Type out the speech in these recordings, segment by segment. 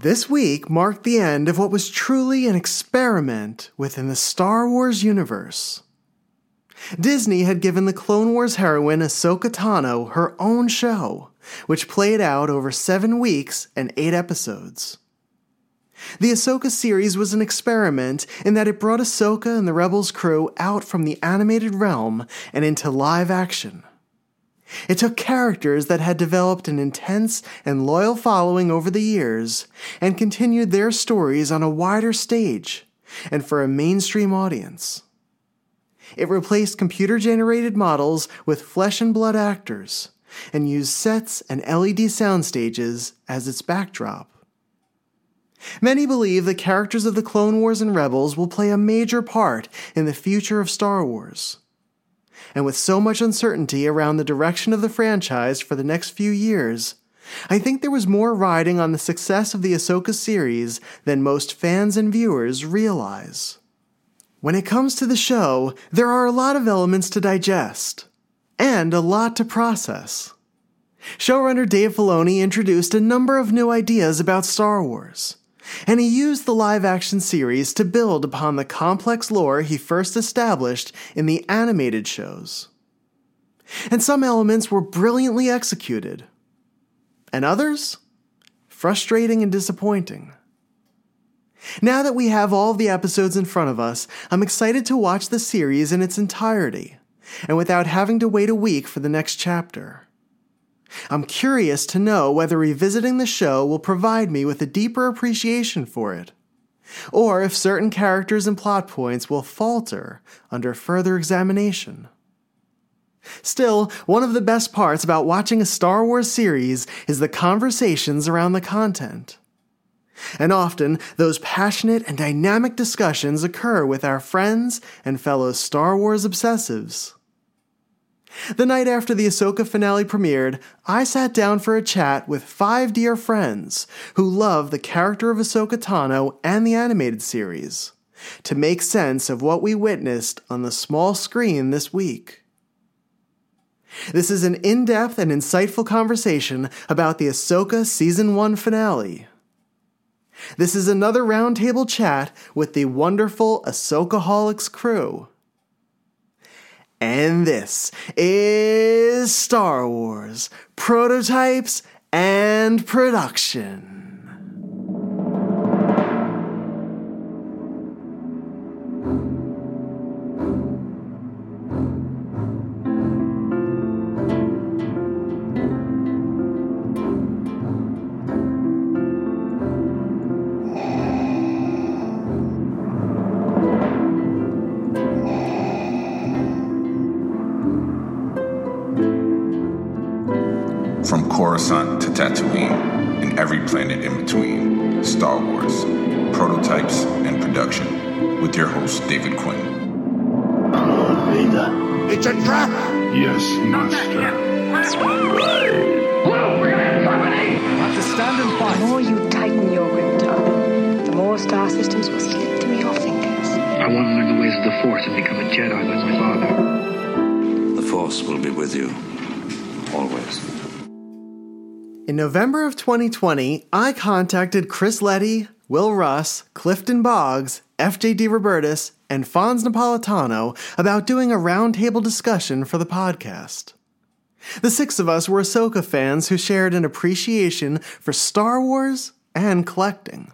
This week marked the end of what was truly an experiment within the Star Wars universe. Disney had given the Clone Wars heroine Ahsoka Tano her own show, which played out over seven weeks and eight episodes. The Ahsoka series was an experiment in that it brought Ahsoka and the Rebels crew out from the animated realm and into live action. It took characters that had developed an intense and loyal following over the years and continued their stories on a wider stage and for a mainstream audience. It replaced computer generated models with flesh and blood actors and used sets and LED sound stages as its backdrop. Many believe the characters of the Clone Wars and Rebels will play a major part in the future of Star Wars and with so much uncertainty around the direction of the franchise for the next few years, I think there was more riding on the success of the Ahsoka series than most fans and viewers realize. When it comes to the show, there are a lot of elements to digest, and a lot to process. Showrunner Dave Filoni introduced a number of new ideas about Star Wars, and he used the live action series to build upon the complex lore he first established in the animated shows. And some elements were brilliantly executed, and others, frustrating and disappointing. Now that we have all the episodes in front of us, I'm excited to watch the series in its entirety, and without having to wait a week for the next chapter. I'm curious to know whether revisiting the show will provide me with a deeper appreciation for it, or if certain characters and plot points will falter under further examination. Still, one of the best parts about watching a Star Wars series is the conversations around the content. And often, those passionate and dynamic discussions occur with our friends and fellow Star Wars obsessives. The night after the Ahsoka finale premiered, I sat down for a chat with five dear friends who love the character of Ahsoka Tano and the animated series to make sense of what we witnessed on the small screen this week. This is an in depth and insightful conversation about the Ahsoka Season 1 finale. This is another roundtable chat with the wonderful Ahsokaholics crew. And this is Star Wars Prototypes and Production. November of 2020, I contacted Chris Leddy, Will Russ, Clifton Boggs, FJ DeRobertis, and Fonz Napolitano about doing a roundtable discussion for the podcast. The six of us were Ahsoka fans who shared an appreciation for Star Wars and collecting.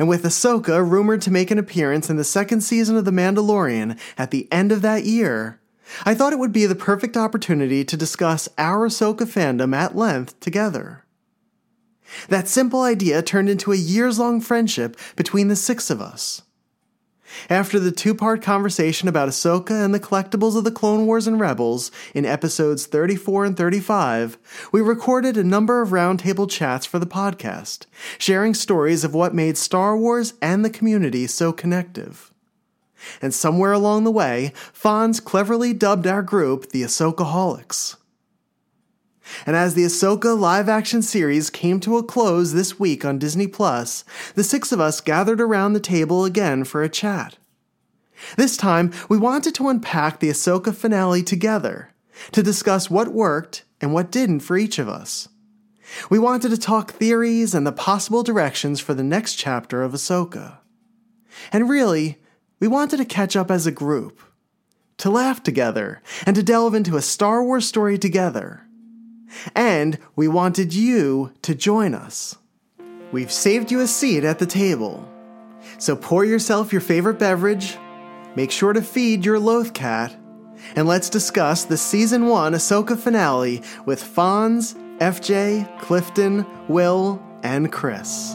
And with Ahsoka rumored to make an appearance in the second season of The Mandalorian at the end of that year, I thought it would be the perfect opportunity to discuss our Ahsoka fandom at length together. That simple idea turned into a years long friendship between the six of us. After the two part conversation about Ahsoka and the collectibles of the Clone Wars and Rebels in episodes 34 and 35, we recorded a number of roundtable chats for the podcast, sharing stories of what made Star Wars and the community so connective. And somewhere along the way, Fonz cleverly dubbed our group the Ahsokaholics. And as the Ahsoka live action series came to a close this week on Disney Plus, the six of us gathered around the table again for a chat. This time, we wanted to unpack the Ahsoka finale together, to discuss what worked and what didn't for each of us, We wanted to talk theories and the possible directions for the next chapter of Ahsoka. And really, we wanted to catch up as a group, to laugh together, and to delve into a Star Wars story together. And we wanted you to join us. We've saved you a seat at the table. So pour yourself your favorite beverage, make sure to feed your loth-cat, and let's discuss the season 1 Ahsoka finale with Fonz, FJ, Clifton, Will, and Chris.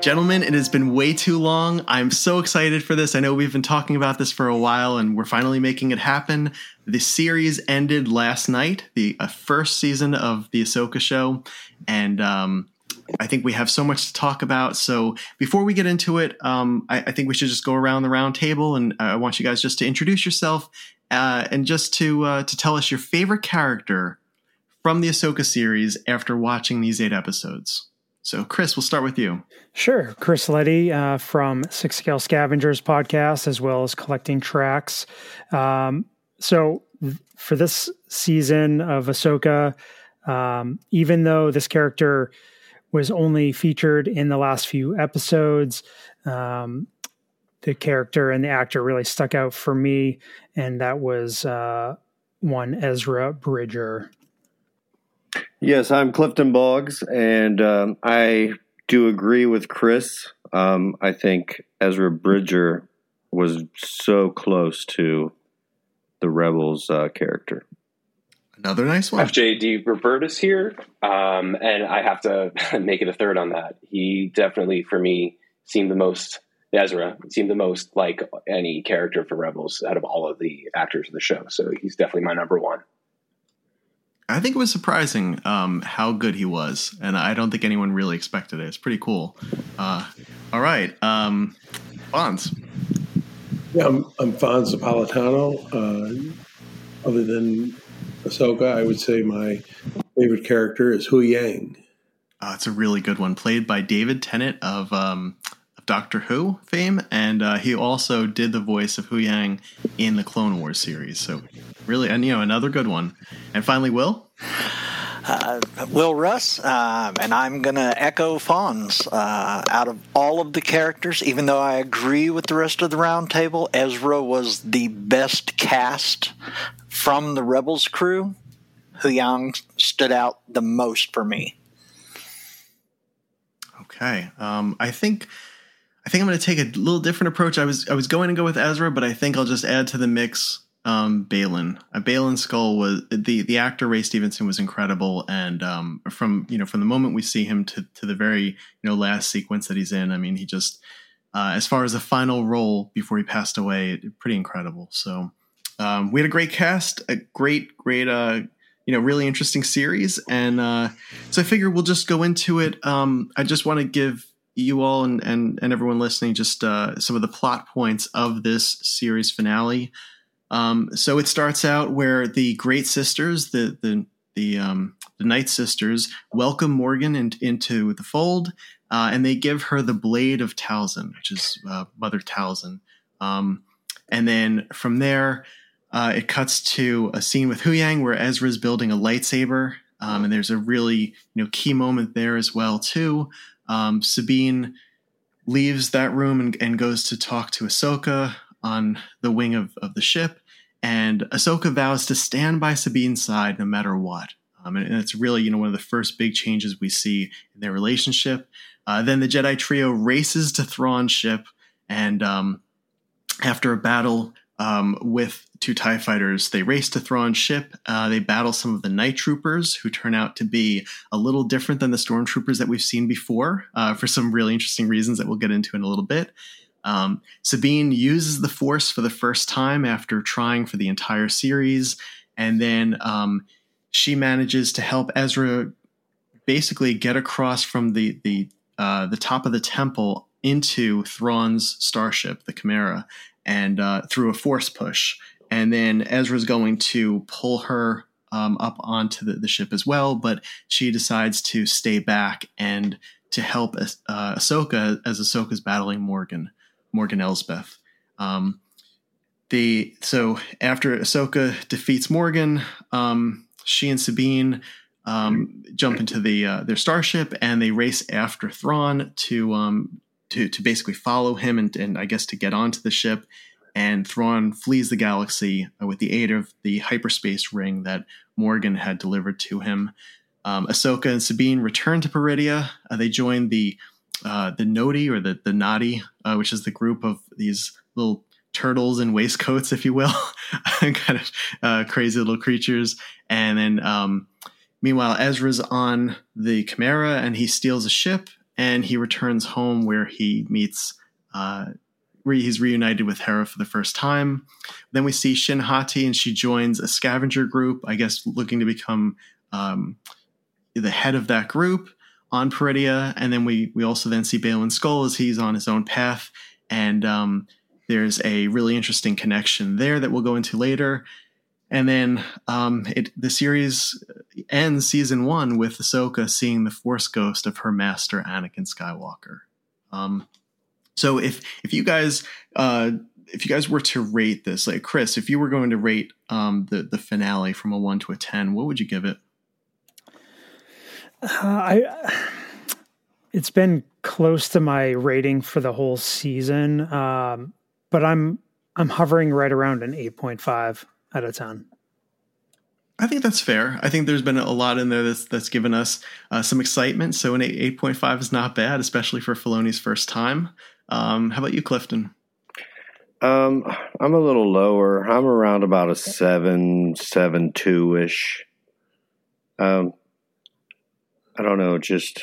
Gentlemen, it has been way too long. I'm so excited for this. I know we've been talking about this for a while and we're finally making it happen. The series ended last night, the uh, first season of the Ahsoka show. And um, I think we have so much to talk about. So before we get into it, um, I, I, think we should just go around the round table and uh, I want you guys just to introduce yourself uh, and just to, uh, to tell us your favorite character from the Ahsoka series after watching these eight episodes. So, Chris, we'll start with you. Sure. Chris Leddy uh, from Six Scale Scavengers podcast, as well as Collecting Tracks. Um, so, th- for this season of Ahsoka, um, even though this character was only featured in the last few episodes, um, the character and the actor really stuck out for me, and that was uh, one Ezra Bridger. Yes, I'm Clifton Boggs, and um, I do agree with Chris. Um, I think Ezra Bridger was so close to the Rebels uh, character. Another nice one. FJ DeRobertis here, um, and I have to make it a third on that. He definitely, for me, seemed the most Ezra seemed the most like any character for Rebels out of all of the actors of the show. So he's definitely my number one. I think it was surprising um, how good he was, and I don't think anyone really expected it. It's pretty cool. Uh, all right, um, Fonz. Yeah, I'm, I'm Fonz Napolitano. Uh, other than Ahsoka, I would say my favorite character is Huyang. Uh, it's a really good one, played by David Tennant of, um, of Doctor Who fame, and uh, he also did the voice of Huyang in the Clone Wars series. So really, and you know, another good one. And finally, Will. Uh, Will Russ, uh, and I'm going to echo Fonz. Uh, out of all of the characters, even though I agree with the rest of the roundtable, Ezra was the best cast from the Rebels crew. Huyang stood out the most for me. Okay, um, I think I think I'm going to take a little different approach. I was I was going to go with Ezra, but I think I'll just add to the mix um, Baylan. Uh, Baylan Skoll was the the actor Ray Stevenson was incredible, and um, from you know from the moment we see him to to the very you know last sequence that he's in, I mean he just uh, as far as the final role before he passed away, pretty incredible. So um, we had a great cast, a great great uh, you know really interesting series, and uh, so I figure we'll just go into it. Um, I just want to give you all and, and and everyone listening just uh, some of the plot points of this series finale. Um, so it starts out where the great sisters, the the the um, the Night Sisters, welcome Morgan in, into the fold, uh, and they give her the blade of Talzin, which is uh, Mother Talzin. Um, and then from there, uh, it cuts to a scene with Huyang where Ezra's building a lightsaber, um, and there's a really you know key moment there as well too. Um, Sabine leaves that room and, and goes to talk to Ahsoka on the wing of, of the ship, and Ahsoka vows to stand by Sabine's side no matter what. Um, and, and, it's really, you know, one of the first big changes we see in their relationship. Uh, then the Jedi trio races to Thrawn's ship, and um, after a battle um, with two TIE fighters, they race to Thrawn's ship. Uh, they battle some of the night troopers, who turn out to be a little different than the stormtroopers that we've seen before, uh, for some really interesting reasons that we'll get into in a little bit. Um, Sabine uses the Force for the first time after trying for the entire series, and then um, she manages to help Ezra basically get across from the the uh, the top of the temple into Thrawn's starship, the Chimera, and uh, through a force push. And then Ezra's going to pull her um, up onto the, the, ship as well, but she decides to stay back and to help uh, Ahsoka as Ahsoka's battling Morgan, Morgan Elsbeth. Um, the so after Ahsoka defeats Morgan, um, she and Sabine um, jump into the uh, their starship and they race after Thrawn to um, to to basically follow him and, and I guess to get onto the ship. And Thrawn flees the galaxy with the aid of the hyperspace ring that Morgan had delivered to him. Um, Ahsoka and Sabine return to Peridea. Uh, they join the uh, the Noti or the the Nadi, uh, which is the group of these little turtles in waistcoats, if you will, kind of uh, crazy little creatures. And then, um, meanwhile, Ezra's on the Chimera and he steals a ship and he returns home where he meets. Uh, re- he's reunited with Hera for the first time. Then we see Shin Hati and she joins a scavenger group, I guess, looking to become um, the head of that group on Peridea, And then we we also then see Baylan Skoll as he's on his own path and um, there's a really interesting connection there that we'll go into later. And then um, it, the series ends season one with Ahsoka seeing the Force ghost of her master Anakin Skywalker. Um, so if if you guys uh, if you guys were to rate this, like Chris, if you were going to rate um, the the finale from a one to a ten, what would you give it? Uh, I it's been close to my rating for the whole season. Um, but I'm I'm hovering right around an 8.5 out of 10. I think that's fair. I think there's been a lot in there that's that's given us uh, some excitement. So an 8.5 is not bad, especially for Filoni's first time. Um, how about you, Clifton? Um, I'm a little lower. I'm around about a seven, seven two ish. Um, I don't know. Just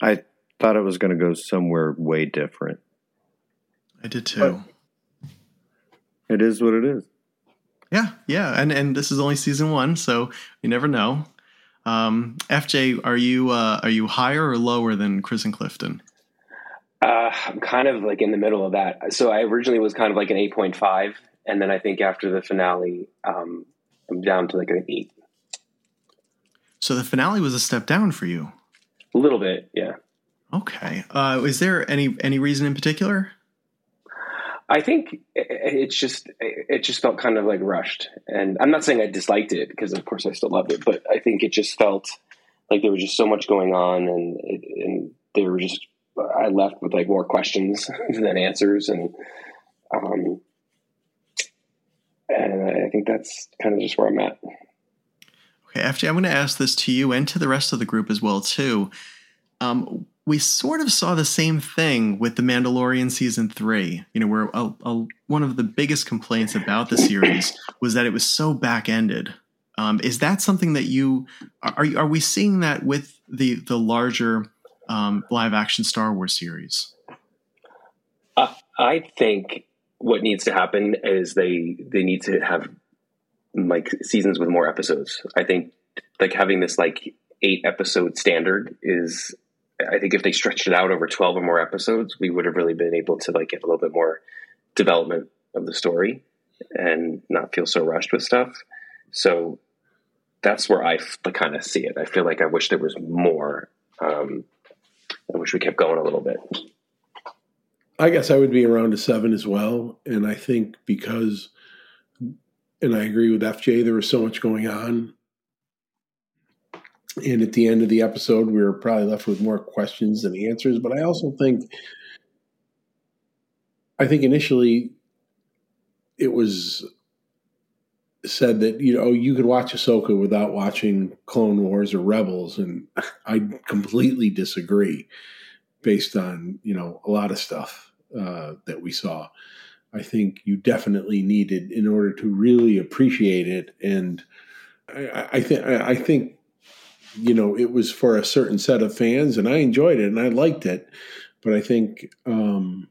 I thought it was going to go somewhere way different. I did too. But, it is what it is. Yeah, yeah, and and this is only season one, so you never know. Um, FJ, are you uh, are you higher or lower than Chris and Clifton? Uh, I'm kind of like in the middle of that. So I originally was kind of like an 8.5, and then I think after the finale, um, I'm down to like an eight. So the finale was a step down for you. A little bit, yeah. Okay. Uh, is there any any reason in particular? I think it's just it just felt kind of like rushed, and I'm not saying I disliked it because of course I still loved it, but I think it just felt like there was just so much going on, and it, and they were just I left with like more questions than answers, and um, and I think that's kind of just where I'm at. Okay, FJ, I'm going to ask this to you and to the rest of the group as well too. Um, we sort of saw the same thing with the Mandalorian season three. You know, where a, a, one of the biggest complaints about the series was that it was so back ended. Um, is that something that you are? Are we seeing that with the the larger um, live action Star Wars series? Uh, I think what needs to happen is they they need to have like seasons with more episodes. I think like having this like eight episode standard is I think if they stretched it out over 12 or more episodes, we would have really been able to like get a little bit more development of the story and not feel so rushed with stuff. So that's where I kind of see it. I feel like I wish there was more. Um, I wish we kept going a little bit. I guess I would be around a seven as well. And I think because, and I agree with FJ, there was so much going on and at the end of the episode, we were probably left with more questions than answers. But I also think, I think initially it was said that you know you could watch Ahsoka without watching Clone Wars or Rebels, and I completely disagree, based on you know a lot of stuff uh, that we saw. I think you definitely needed in order to really appreciate it, and I, I think I think you know, it was for a certain set of fans, and I enjoyed it and I liked it. But I think, um,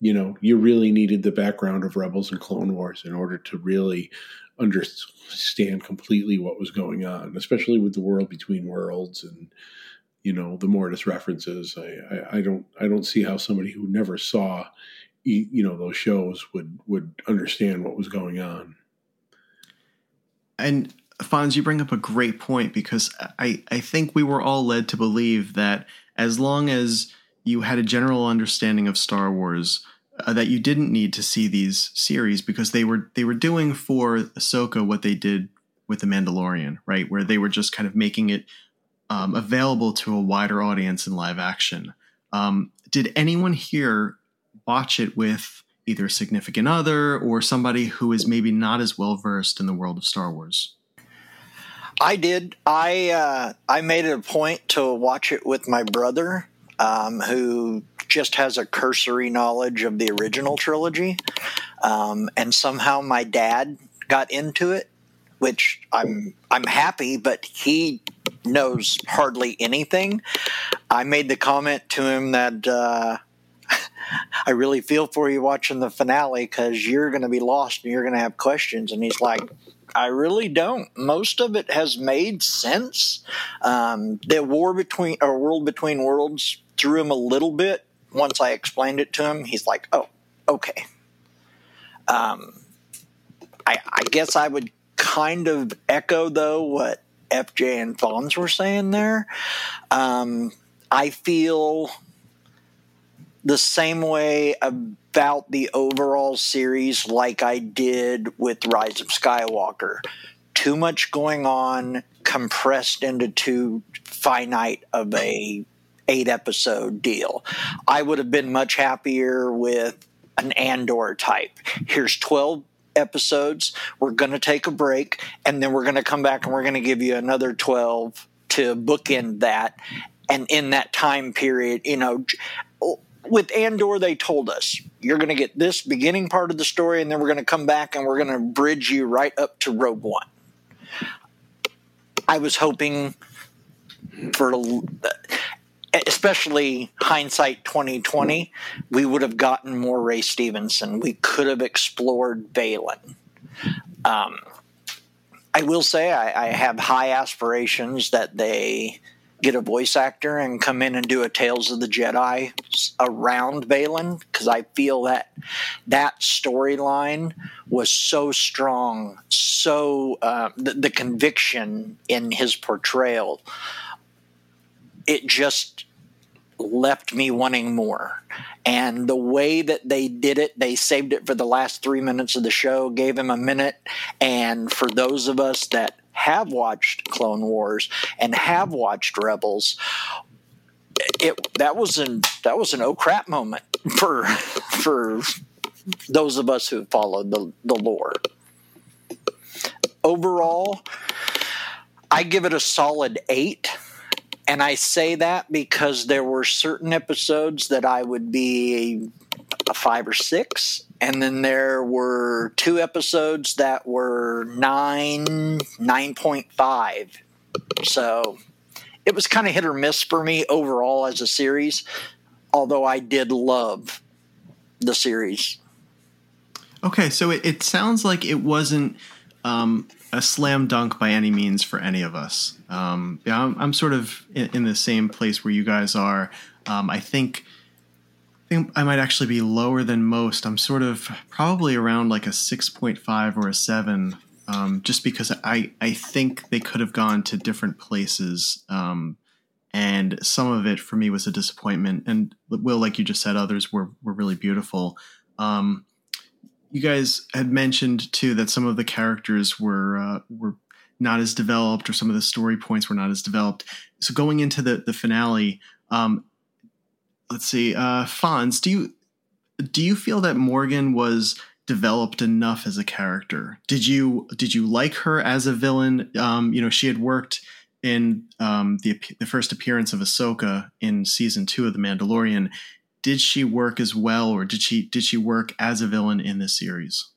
you know, you really needed the background of Rebels and Clone Wars in order to really understand completely what was going on, especially with the world between worlds and you know the Mortis references. I, I, I don't I don't see how somebody who never saw you, know those shows would would understand what was going on. And Fonz, you bring up a great point because I, I think we were all led to believe that as long as you had a general understanding of Star Wars, uh, that you didn't need to see these series because they were they were doing for Ahsoka what they did with the Mandalorian, right? Where they were just kind of making it um, available to a wider audience in live action. Um, did anyone here watch it with either a significant other or somebody who is maybe not as well versed in the world of Star Wars? I did. I uh, I made it a point to watch it with my brother, um, who just has a cursory knowledge of the original trilogy, um, and somehow my dad got into it, which I'm I'm happy, but he knows hardly anything. I made the comment to him that. Uh, I really feel for you watching the finale because you're going to be lost and you're going to have questions. And he's like, I really don't. Most of it has made sense. Um, the war between or world between worlds threw him a little bit. Once I explained it to him, he's like, "Oh, okay." Um, I, I guess I would kind of echo though what FJ and Fonz were saying there. Um, I feel the same way about the overall series like I did with Rise of Skywalker. Too much going on compressed into too finite of a eight episode deal. I would have been much happier with an Andor type. Here's 12 episodes. We're going to take a break and then we're going to come back and we're going to give you another 12 to bookend that. And in that time period, you know, with Andor, they told us you're going to get this beginning part of the story, and then we're going to come back and we're going to bridge you right up to Rogue One. I was hoping for, especially hindsight 2020, we would have gotten more Ray Stevenson. We could have explored Baylan. Um, I will say I, I have high aspirations that they get a voice actor and come in and do a Tales of the Jedi around Baylan because I feel that that storyline was so strong, so uh, the, the conviction in his portrayal, it just left me wanting more. And the way that they did it, they saved it for the last three minutes of the show, gave him a minute. And for those of us that have watched Clone Wars and have watched Rebels, it that was an that was an oh crap moment for for those of us who followed the, the lore. Overall, I give it a solid eight. And I say that because there were certain episodes that I would be a five or six, and then there were two episodes that were nine, nine point five. So it was kind of hit or miss for me overall as a series, although I did love the series. Okay, so it, it sounds like it wasn't um, a slam dunk by any means for any of us. Um, yeah, I'm, I'm sort of in, in, the same place where you guys are. Um, I think think I might actually be lower than most. I'm sort of probably around like a 6.5 or a 7, um, just because I, I think they could have gone to different places. Um, and some of it for me was a disappointment. And Will, like you just said, others were, were really beautiful. Um, you guys had mentioned too that some of the characters were uh, were not as developed, or some of the story points were not as developed. So going into the the finale, um, let's see, uh, Fonz, do you do you feel that Morgan was developed enough as a character? Did you did you like her as a villain? Um, you know, she had worked in um, the the first appearance of Ahsoka in season two of The Mandalorian. Did she work as well, or did she did she work as a villain in this series?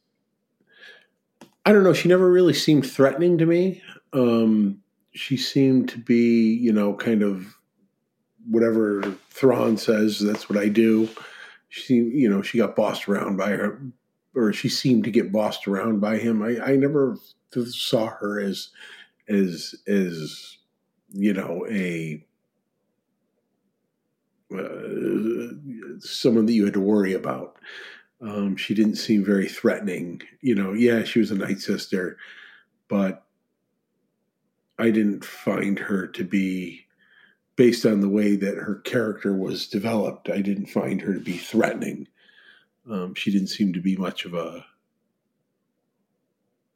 I don't know. She never really seemed threatening to me. Um, she seemed to be, you know, kind of whatever Thrawn says, that's what I do. She, you know, she got bossed around by her, or she seemed to get bossed around by him. I, I never saw her as, as, as, you know, a uh, someone that you had to worry about. Um, she didn't seem very threatening. You know, yeah, she was a night sister, but I didn't find her to be, based on the way that her character was developed, I didn't find her to be threatening. Um, she didn't seem to be much of a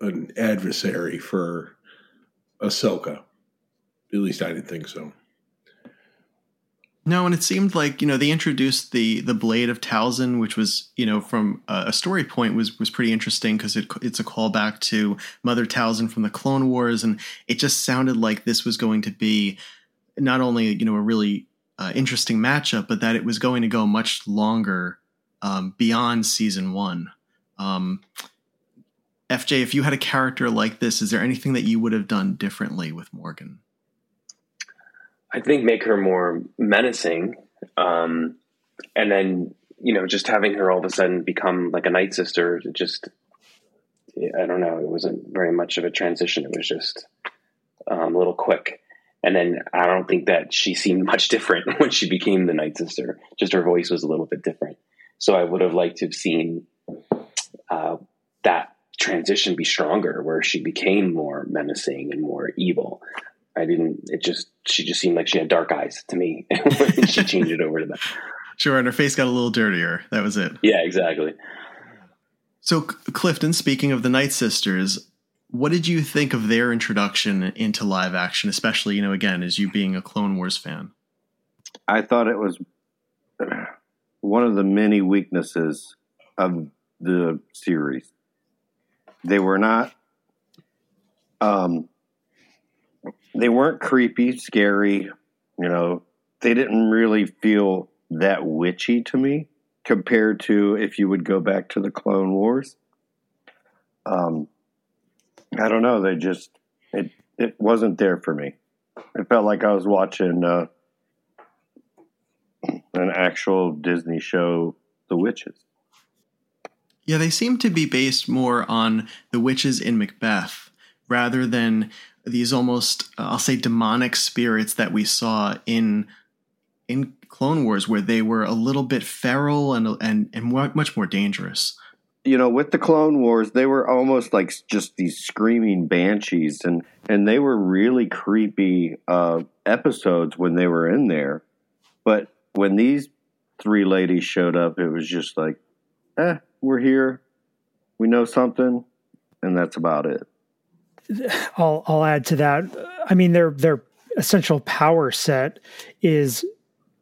an adversary for Ahsoka. At least I didn't think so. No, and it seemed like you know they introduced the the blade of Talzin, which was you know from a story point was was pretty interesting because it, it's a callback to Mother Talzin from the Clone Wars, and it just sounded like this was going to be not only you know a really uh, interesting matchup, but that it was going to go much longer um, beyond season one. Um, FJ, if you had a character like this, is there anything that you would have done differently with Morgan? I think make her more menacing, um, and then you know just having her all of a sudden become like a night sister. Just I don't know. It wasn't very much of a transition. It was just um, a little quick. And then I don't think that she seemed much different when she became the night sister. Just her voice was a little bit different. So I would have liked to have seen uh, that transition be stronger, where she became more menacing and more evil. I didn't. It just she just seemed like she had dark eyes to me when she changed it over to that. Sure, and her face got a little dirtier. That was it. Yeah, exactly. So, Clifton, speaking of the Night Sisters, what did you think of their introduction into live action, especially, you know, again, as you being a Clone Wars fan? I thought it was one of the many weaknesses of the series. They were not um, they weren't creepy, scary. You know, they didn't really feel that witchy to me compared to if you would go back to the Clone Wars. Um, I don't know. They just it it wasn't there for me. It felt like I was watching uh, an actual Disney show, The Witches. Yeah, they seem to be based more on the witches in Macbeth rather than these almost uh, I'll say demonic spirits that we saw in in Clone Wars, where they were a little bit feral and and and much more dangerous. You know, with the Clone Wars, they were almost like just these screaming banshees, and and they were really creepy uh, episodes when they were in there. But when these three ladies showed up, it was just like, eh, we're here, we know something, and that's about it. I'll I'll add to that. I mean, their their essential power set is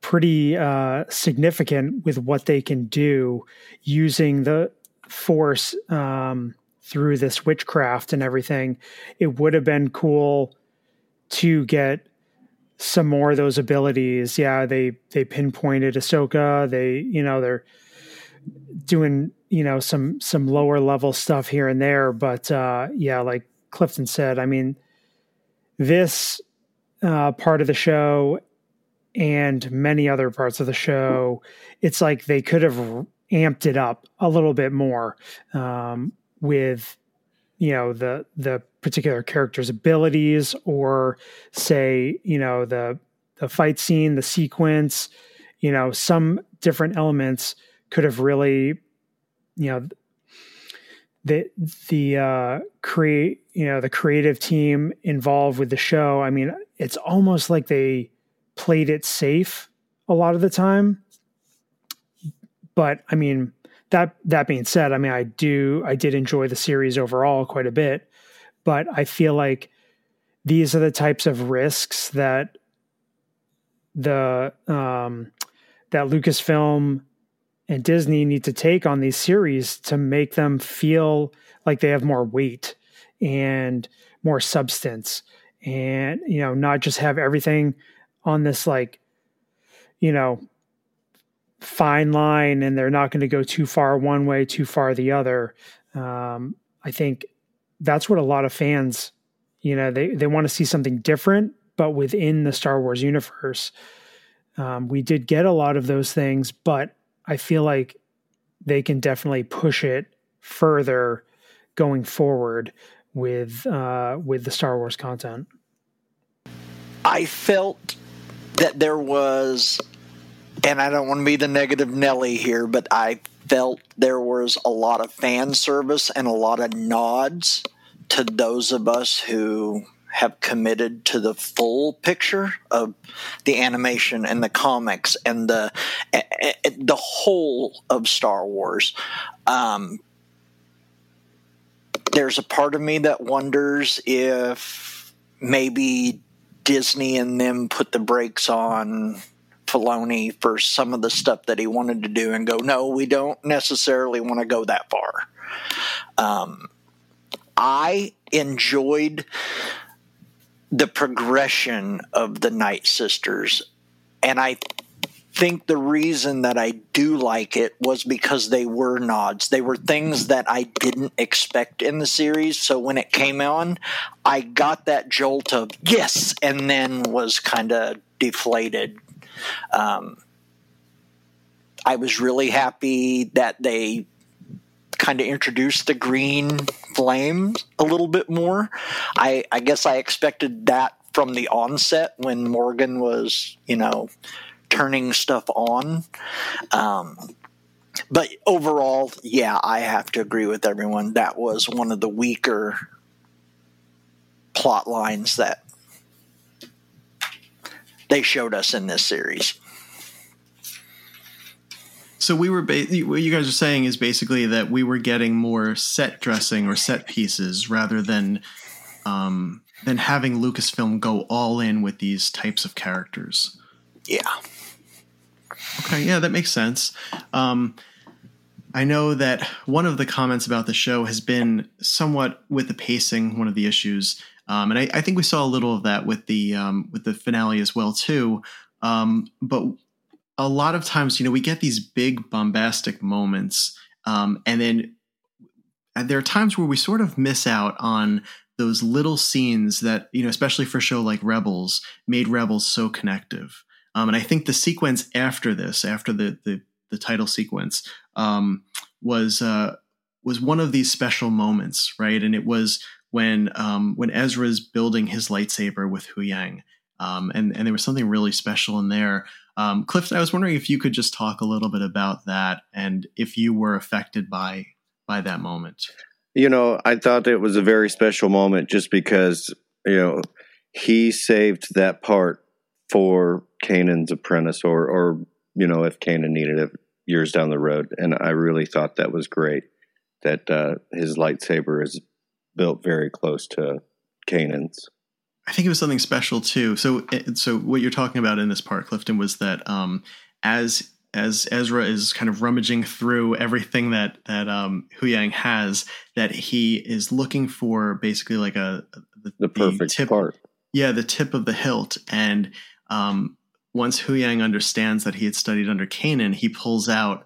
pretty uh, significant with what they can do using the force um, through this witchcraft and everything. It would have been cool to get some more of those abilities. Yeah, they they pinpointed Ahsoka. They you know they're doing you know some some lower level stuff here and there, but uh, yeah, like Clifton said, I mean, this uh, part of the show and many other parts of the show, it's like they could have amped it up a little bit more um, with, you know, the the particular character's abilities, or say, you know, the the fight scene, the sequence, you know, some different elements could have really, you know, the the uh, create you know the creative team involved with the show. I mean, it's almost like they played it safe a lot of the time. But I mean, that that being said, I mean, I do I did enjoy the series overall quite a bit, but I feel like these are the types of risks that the um, that Lucasfilm and Disney need to take on these series to make them feel like they have more weight and more substance. And you know not just have everything on this like you know fine line and they're not going to go too far one way too far the other um, i think that's what a lot of fans you know they, they want to see something different but within the star wars universe um, we did get a lot of those things but I feel like they can definitely push it further going forward with uh, with the Star Wars content. I felt that there was and I don't want to be the negative Nelly here, but I felt there was a lot of fan service and a lot of nods to those of us who have committed to the full picture of the animation and the comics and the the whole of Star Wars. Um, there's a part of me that wonders if maybe Disney and them put the brakes on Filoni for some of the stuff that he wanted to do and go, no, we don't necessarily want to go that far. Um, I enjoyed the progression of the Night Sisters, and I think the reason that I do like it was because they were nods. They were things that I didn't expect in the series. So when it came on, I got that jolt of yes, and then was kind of deflated. Um, I was really happy that they kind of introduced the green flames a little bit more. I, I guess I expected that from the onset when Morgan was, you know, turning stuff on. Um, but overall, yeah, I have to agree with everyone. That was one of the weaker plot lines that they showed us in this series. So we were ba- what you guys are saying is basically that we were getting more set dressing or set pieces rather than um, than having Lucasfilm go all in with these types of characters. Yeah. Okay, yeah, that makes sense. Um, I know that one of the comments about the show has been somewhat with the pacing, one of the issues, um, and I, I, think we saw a little of that with the um, with the finale as well too. Um, but a lot of times, you know, we get these big bombastic moments, um, and then there are times where we sort of miss out on those little scenes that you know, especially for a show like Rebels, made Rebels so connective. Um, and I think the sequence after this, after the the, the title sequence, um, was uh, was one of these special moments, right? And it was when um, when Ezra's building his lightsaber with Huyang, um, and and there was something really special in there. Um, Clifton, I was wondering if you could just talk a little bit about that, and if you were affected by by that moment. You know, I thought it was a very special moment just because you know he saved that part for Kanan's apprentice, or or you know if Kanan needed it years down the road. And I really thought that was great that uh, his lightsaber is built very close to Kanan's. I think it was something special too. So, eh, so what you're talking about in this part, Clifton, was that um, as as Ezra is kind of rummaging through everything that that um, Huyang has, that he is looking for basically like a the, the perfect the tip, part. Yeah, the tip of the hilt, and um, once Huyang understands that he had studied under Kanan, he pulls out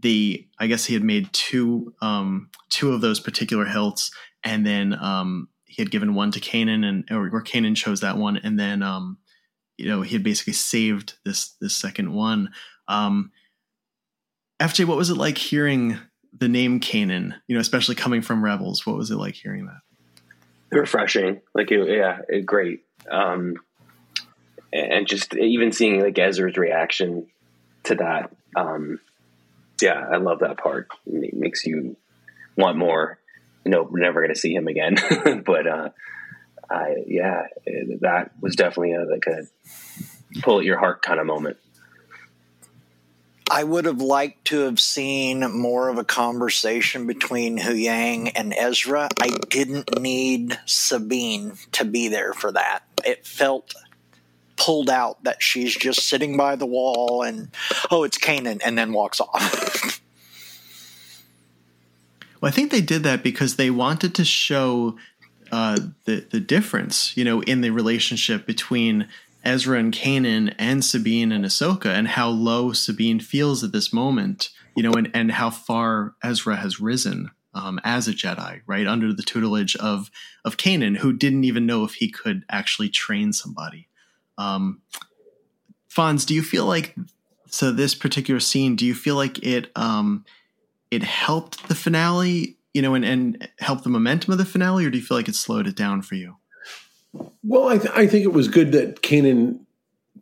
the. I guess he had made two um, two of those particular hilts, and then um, he had given one to Kanan, and or, or Kanan chose that one, and then um, you know he had basically saved this this second one. Um, FJ, what was it like hearing the name Kanan? You know, especially coming from Rebels, what was it like hearing that? Refreshing, like yeah, great. Um, and just even seeing like Ezra's reaction to that. Um, yeah, I love that part. It makes you want more. Know, we're never going to see him again, but uh, I yeah, it, that was definitely a, like a pull at your heart kind of moment. I would have liked to have seen more of a conversation between Huyang and Ezra. I didn't need Sabine to be there for that. It felt pulled out that she's just sitting by the wall and oh it's Kanan and then walks off. well, I think they did that because they wanted to show uh, the the difference, you know, in the relationship between Ezra and Kanan and Sabine and Ahsoka and how low Sabine feels at this moment, you know, and, and how far Ezra has risen um, as a Jedi, right, under the tutelage of of Kanan, who didn't even know if he could actually train somebody. Um, Fonz, do you feel like so this particular scene? Do you feel like it um, it helped the finale, you know, and, and helped the momentum of the finale, or do you feel like it slowed it down for you? Well, I, th- I think it was good that Kanan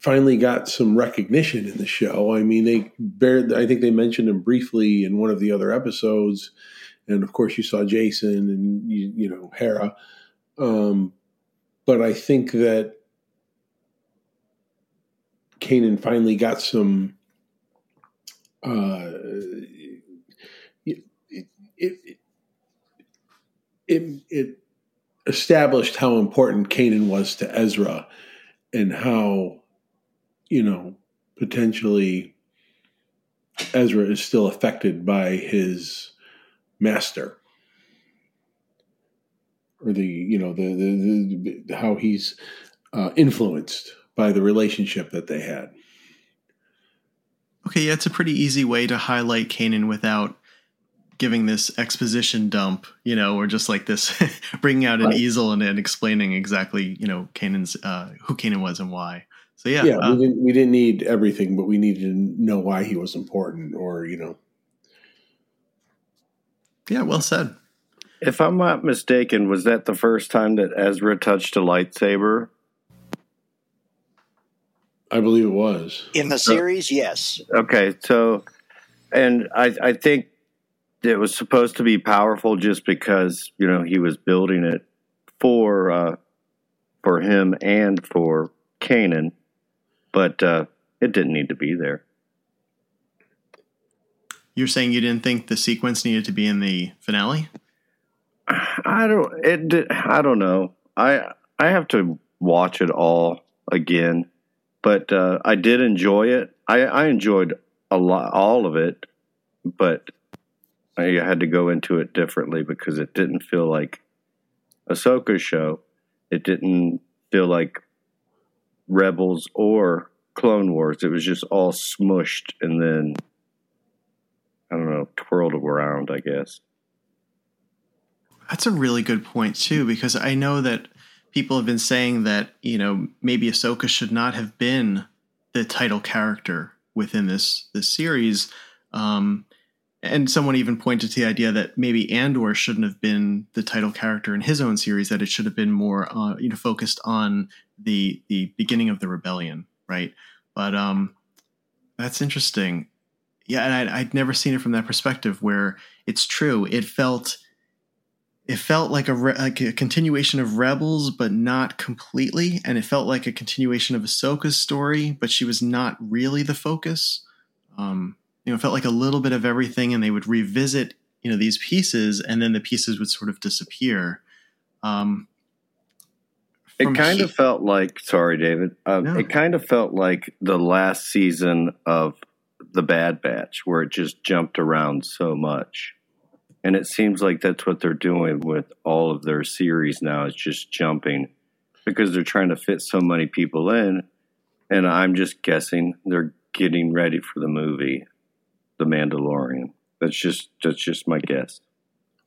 finally got some recognition in the show. I mean, they I think they mentioned him briefly in one of the other episodes, and of course you saw Jacen and you, you know Hera. Um, but I think that Kanan finally got some. Uh, it, it, it, it established how important Kanan was to Ezra and how, you know, potentially Ezra is still affected by his master or the you know the the, the how he's uh, influenced by the relationship that they had. Okay, yeah, it's a pretty easy way to highlight Kanan without giving this exposition dump, you know, or just like this bringing out an right. easel and, and, explaining exactly, you know, Kanan's uh, who Kanan was and why. So yeah, yeah, uh, we didn't we didn't need everything, but we needed to know why he was important, or you know. Yeah, well said. If I'm not mistaken, was that the first time that Ezra touched a lightsaber? I believe it was in the series. yes. Okay, so, and I I think it was supposed to be powerful just because you know he was building it for uh, for him and for Kanan, but uh, it didn't need to be there. You're saying you didn't think the sequence needed to be in the finale? I don't. It. I don't know. I I have to watch it all again, but uh, I did enjoy it. I, I enjoyed a lot, all of it, but I had to go into it differently because it didn't feel like Ahsoka's show. It didn't feel like Rebels or Clone Wars. It was just all smushed and then I don't know, twirled around, I guess. That's a really good point too, because I know that people have been saying that, you know, maybe Ahsoka should not have been the title character within this this series. Um, and someone even pointed to the idea that maybe Andor shouldn't have been the title character in his own series; that it should have been more, uh, you know, focused on the the beginning of the rebellion, right? But um, that's interesting. Yeah, and I'd, I'd never seen it from that perspective, where it's true. It felt it felt like a re- like a continuation of Rebels, but not completely, and it felt like a continuation of Ahsoka's story, but she was not really the focus. Um, you know felt like a little bit of everything and they would revisit you know these pieces and then the pieces would sort of disappear. Um it kind he- of felt like sorry david um, no. it kind of felt like the last season of the bad batch where it just jumped around so much. And it seems like that's what they're doing with all of their series now is just jumping because they're trying to fit so many people in and i'm just guessing they're getting ready for the movie the Mandalorian. That's just that's just my guess.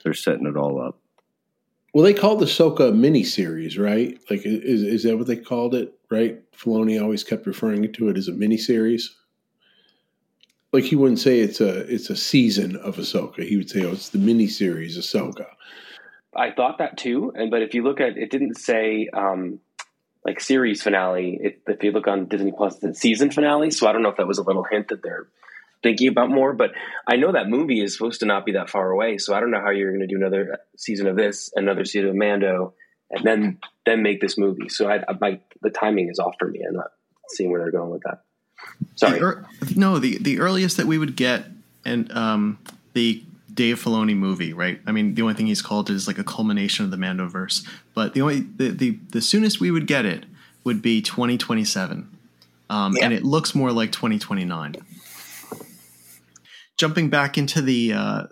They're setting it all up. Well, they called the Ahsoka miniseries, right? Like, is is that what they called it? Right? Filoni always kept referring to it as a miniseries. Like he wouldn't say it's a it's a season of Ahsoka. He would say, "Oh, it's the miniseries Ahsoka." I thought that too, and but if you look at it, didn't say um, like series finale. It, if you look on Disney Plus, the season finale. So I don't know if that was a little hint that they're thinking about more. But I know that movie is supposed to not be that far away, so I don't know how you're going to do another season of this, another season of Mando, and then then make this movie. So I, I my the timing is off for me. I'm not seeing where they're going with that. Sorry, the er, no the the earliest that we would get and um, the Dave Filoni movie, right? I mean, the only thing he's called is like a culmination of the Mandoverse. But the only the the, the soonest we would get it would be 2027, um, yeah. and it looks more like 2029 jumping back into the uh,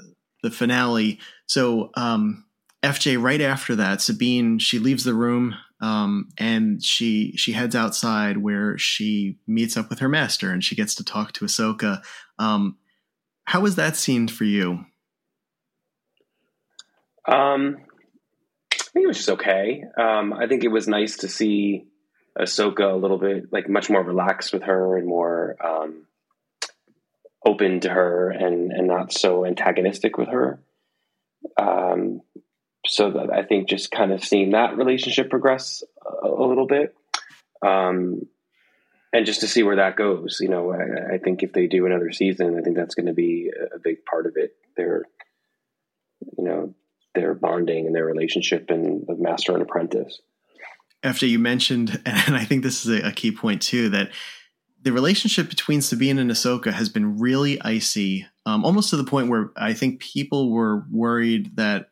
the finale. So um, FJ, right after that, Sabine she leaves the room um, and she she heads outside where she meets up with her master and she gets to talk to Ahsoka. Um, how was that scene for you? Um, I think it was just okay. Um, I think it was nice to see Ahsoka a little bit like much more relaxed with her and more um, open to her and and not so antagonistic with her. Um, so that I think just kind of seeing that relationship progress a, a little bit. Um, and just to see where that goes. You know, I, I think if they do another season, I think that's going to be a big part of it. Their, you know, their bonding and their relationship and the master and apprentice. After you mentioned, and I think this is a, a key point too, that the relationship between Sabine and Ahsoka has been really icy, um, almost to the point where I think people were worried that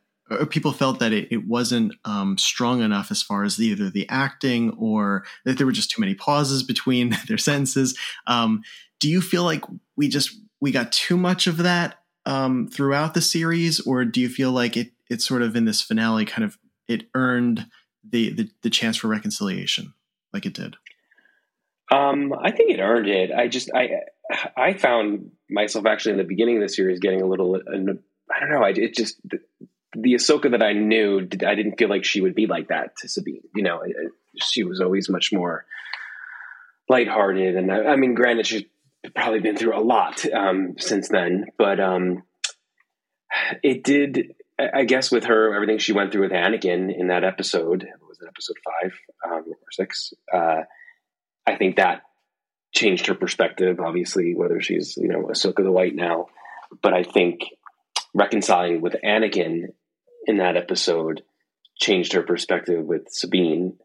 people felt that it, it wasn't um, strong enough as far as the, either the acting or that there were just too many pauses between their sentences. Um, do you feel like we just we got too much of that um, throughout the series, or do you feel like it it sort of in this finale kind of it earned the the, the chance for reconciliation like it did? Um, I think it earned it. I just I I found myself actually in the beginning of the series getting a little. I don't know. I it just the Ahsoka that I knew, I didn't feel like she would be like that to Sabine. You know, she was always much more lighthearted, and I, I mean, granted, she's probably been through a lot um, since then, but um, it did. I guess with her, everything she went through with Anakin in that episode was it episode five um, or six? Uh, I think that changed her perspective. Obviously, whether she's you know Ahsoka the White now, but I think reconciling with Anakin in that episode changed her perspective with Sabine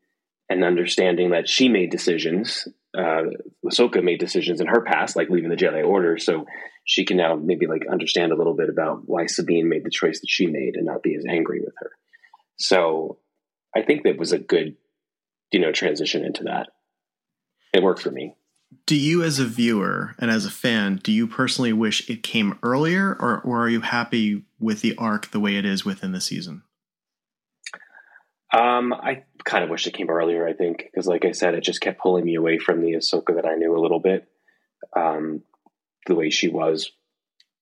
and understanding that she made decisions. Uh, Ahsoka made decisions in her past, like leaving the Jedi Order, so she can now maybe like understand a little bit about why Sabine made the choice that she made and not be as angry with her. So I think that was a good, you know, transition into that. It worked for me. Do you as a viewer and as a fan do you personally wish it came earlier or, or are you happy with the arc the way it is within the season? Um, i kind of wish it came earlier i think because like i said it just kept pulling me away from the ahsoka that i knew a little bit um, the way she was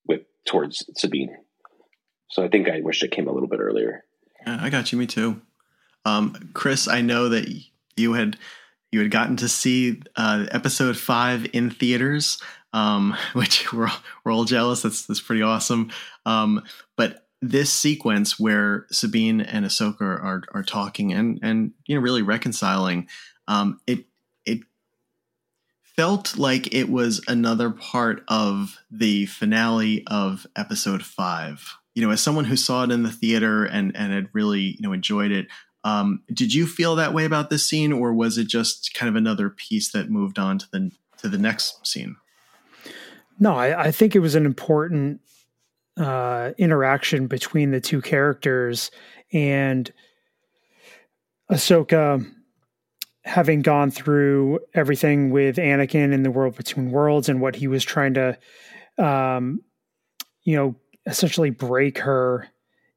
with towards sabine. So i think i wish it came a little bit earlier. Yeah, i got you. Me too. Um, chris i know that you had you had gotten to see uh, episode five in theaters, um, which we're we're all jealous. That's that's pretty awesome. Um, but this sequence where Sabine and Ahsoka are are talking and and you know really reconciling, um, it it felt like it was another part of the finale of episode five. You know, as someone who saw it in the theater and and had really you know enjoyed it, um, did you feel that way about this scene, or was it just kind of another piece that moved on to the to the next scene? No, I, I think it was an important uh, interaction between the two characters, and Ahsoka having gone through everything with Anakin in the world between worlds and what he was trying to, um, you know, essentially break her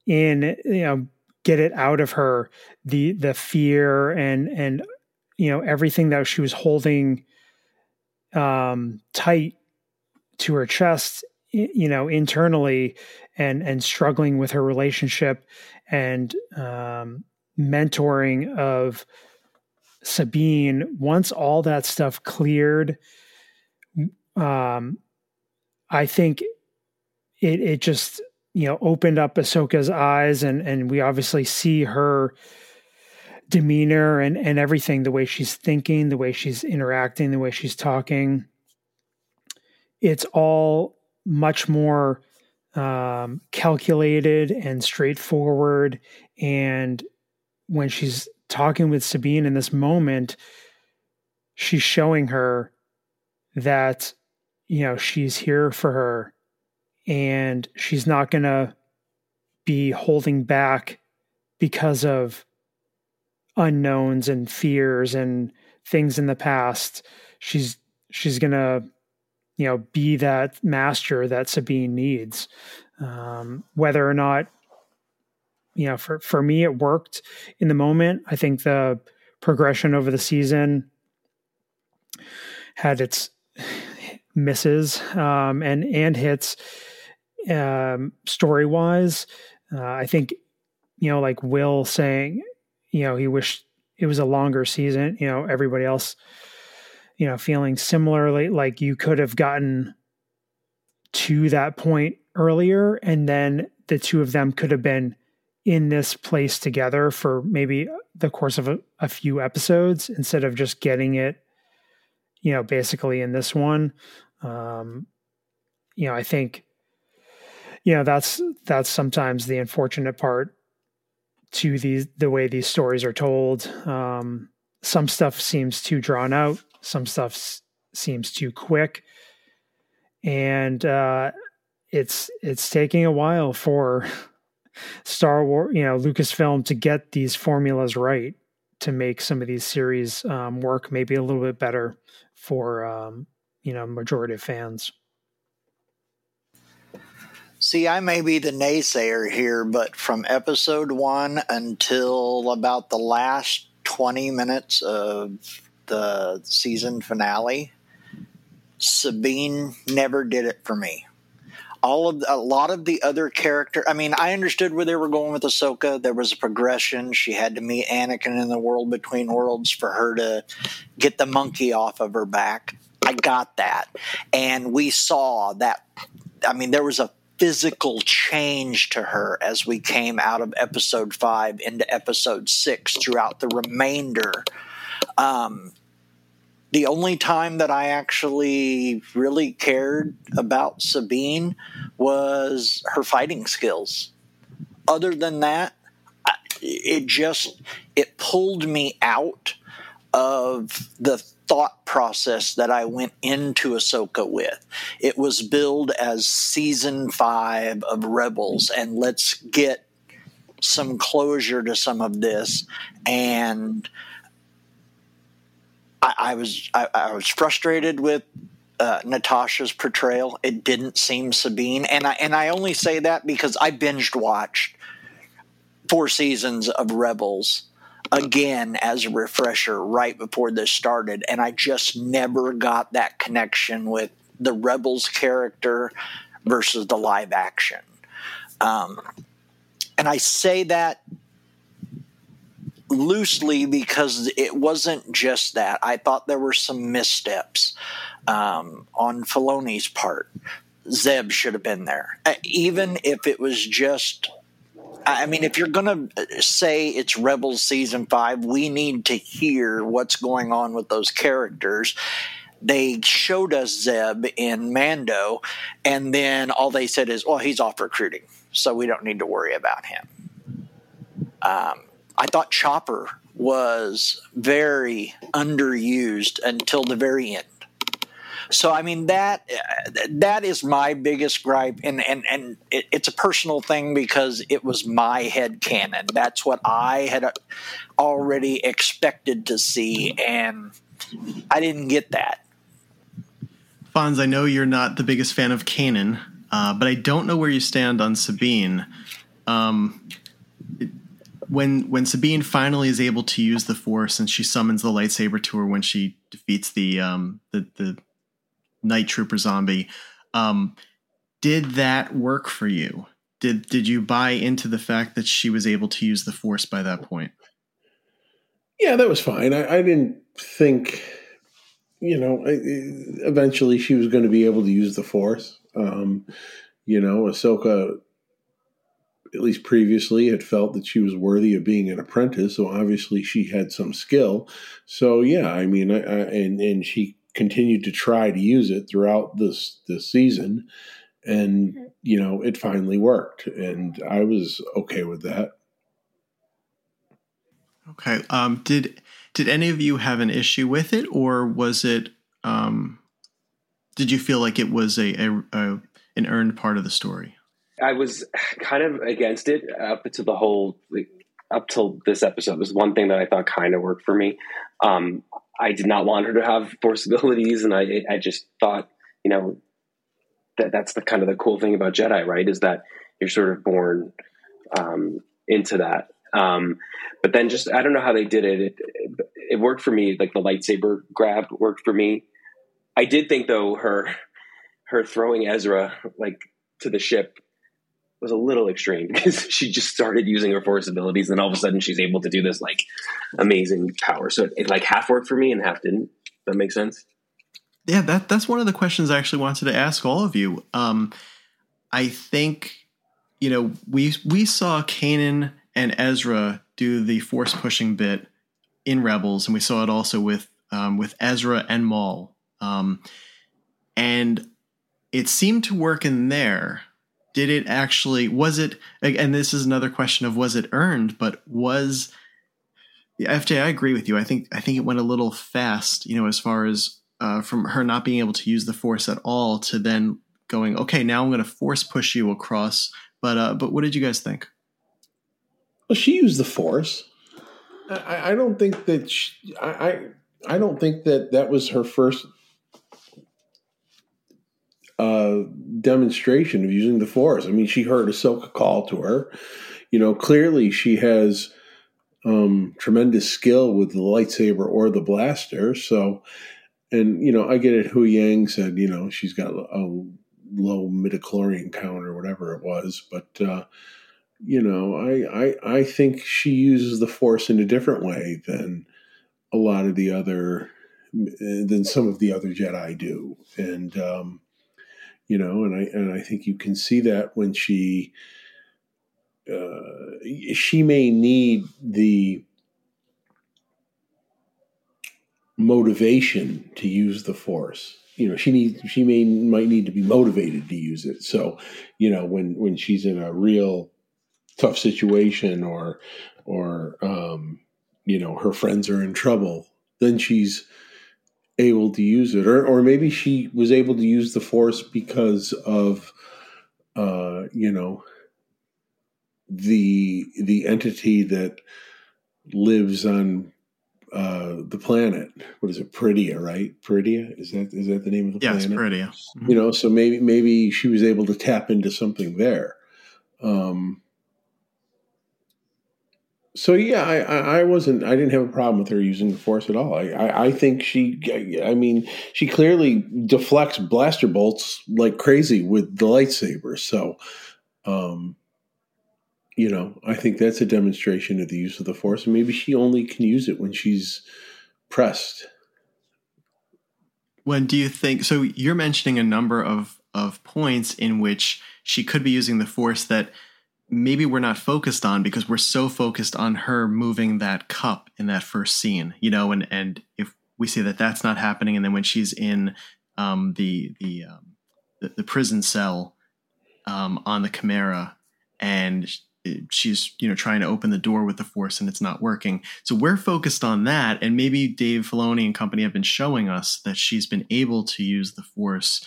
in, you know, get it out of her the the fear and and you know everything that she was holding um tight to her chest you know internally and and struggling with her relationship and um mentoring of Sabine. Once all that stuff cleared um I think it it just you know, opened up Ahsoka's eyes and and we obviously see her demeanor and and everything, the way she's thinking, the way she's interacting, the way she's talking. It's all much more um, calculated and straightforward. And when she's talking with Sabine in this moment, she's showing her that you know she's here for her and she's not going to be holding back because of unknowns and fears and things in the past. She's she's going to you know be that master that Sabine needs. Um, whether or not you know for for me it worked in the moment. I think the progression over the season had its misses um, and and hits um, story wise. Uh, I think, you know, like Will saying, you know, he wished it was a longer season, you know, everybody else, you know, feeling similarly like you could have gotten to that point earlier and then the two of them could have been in this place together for maybe the course of a, a few episodes instead of just getting it you know, basically in this one. Um, you know, I think, you know, that's that's sometimes the unfortunate part to these the way these stories are told. Um, some stuff seems too drawn out. Some stuff s- seems too quick, and uh, it's it's taking a while for Star Wars, you know, Lucasfilm to get these formulas right to make some of these series um, work maybe a little bit better for um, you know majority of fans. See, I may be the naysayer here, but from episode one until about the last 20 minutes of the season finale, Sabine never did it for me. All of a lot of the other character, I mean, I understood where they were going with Ahsoka. There was a progression. She had to meet Anakin in the world between worlds for her to get the monkey off of her back. I got that, and we saw that. I mean, there was a physical change to her as we came out of episode five into episode six throughout the remainder. Um, the only time that I actually really cared about Sabine was her fighting skills. Other than that, it just it pulled me out of the thought process that I went into Ahsoka with. It was billed as season five of Rebels, and let's get some closure to some of this. And I, I was I, I was frustrated with uh, Natasha's portrayal. It didn't seem Sabine, and I and I only say that because I binged watched four seasons of Rebels again as a refresher right before this started, and I just never got that connection with the Rebels character versus the live action. Um, and I say that loosely because it wasn't just that. I thought there were some missteps um, on Filoni's part. Zeb should have been there, uh, even if it was just. I mean, if you're going to say it's Rebels season five, we need to hear what's going on with those characters. They showed us Zeb in Mando, and then all they said is, well, he's off recruiting, so we don't need to worry about him. Um, I thought Chopper was very underused until the very end. So I mean that that is my biggest gripe, and and and it, it's a personal thing because it was my head canon. That's what I had already expected to see, and I didn't get that. Fonz, I know you're not the biggest fan of Kanan, uh, but I don't know where you stand on Sabine. Um, when when Sabine finally is able to use the Force and she summons the lightsaber to her when she defeats the um, the, the night trooper zombie, um, did that work for you? Did did you buy into the fact that she was able to use the Force by that point? Yeah, that was fine. I, I didn't think, you know, eventually she was going to be able to use the Force. Um, you know, Ahsoka, at least previously, had felt that she was worthy of being an apprentice. So obviously she had some skill. So yeah, I mean, I, I, and and she continued to try to use it throughout this this season, and you know, it finally worked, and I was okay with that. Okay. Um, did did any of you have an issue with it, or was it? Um, did you feel like it was a, a, a an earned part of the story? I was kind of against it up to the whole like, up till this episode. It Was one thing that I thought kind of worked for me. Um, I did not want her to have force abilities, and I I just thought you know that that's the kind of the cool thing about Jedi, right? Is that you're sort of born um, into that. Um, but then just I don't know how they did it. it. It worked for me. Like the lightsaber grab worked for me. I did think though her her throwing Ezra like to the ship was a little extreme because she just started using her force abilities and all of a sudden she's able to do this like amazing power. So it, it like half worked for me and half didn't. That makes sense. Yeah, that that's one of the questions I actually wanted to ask all of you. Um, I think you know we we saw Kanan and Ezra do the force pushing bit in Rebels, and we saw it also with um, with Ezra and Maul Um, and it seemed to work in there. Did it actually, was it, and this is another question of was it earned, but was, the FJ, I agree with you. I think, I think it went a little fast, you know, as far as uh, from her not being able to use the force at all to then going, okay, now I'm going to force push you across. But, uh, but what did you guys think? Well, she used the force. I, I don't think that she, I, I I don't think that that was her first uh, demonstration of using the force. I mean, she heard Ahsoka call to her. You know, clearly she has um, tremendous skill with the lightsaber or the blaster. So, and you know, I get it. Huyang said, you know, she's got a low midichlorian count or whatever it was, but uh, you know, I, I I think she uses the force in a different way than a lot of the other than some of the other Jedi do, and um, you know, and I and I think you can see that when she uh, she may need the motivation to use the force. You know she needs she may might need to be motivated to use it. So you know when when she's in a real tough situation or or um you know her friends are in trouble then she's able to use it or or maybe she was able to use the force because of uh you know the the entity that lives on uh the planet. What is it? Peridea right? Peridea is that is that the name of the yes, planet? Peridea. Mm-hmm. you know so maybe maybe she was able to tap into something there. Um so yeah, I, I wasn't. I didn't have a problem with her using the force at all. I, I, I think she. I mean, she clearly deflects blaster bolts like crazy with the lightsaber. So, um, you know, I think that's a demonstration of the use of the force, and maybe she only can use it when she's pressed. When do you think? So you're mentioning a number of of points in which she could be using the force that maybe we're not focused on because we're so focused on her moving that cup in that first scene, you know, and and if we see that that's not happening, and then when she's in um, the the, um, the, the prison cell um, on the Chimera, and she's you know trying to open the door with the force and it's not working. So we're focused on that, and maybe Dave Filoni and company have been showing us that she's been able to use the force,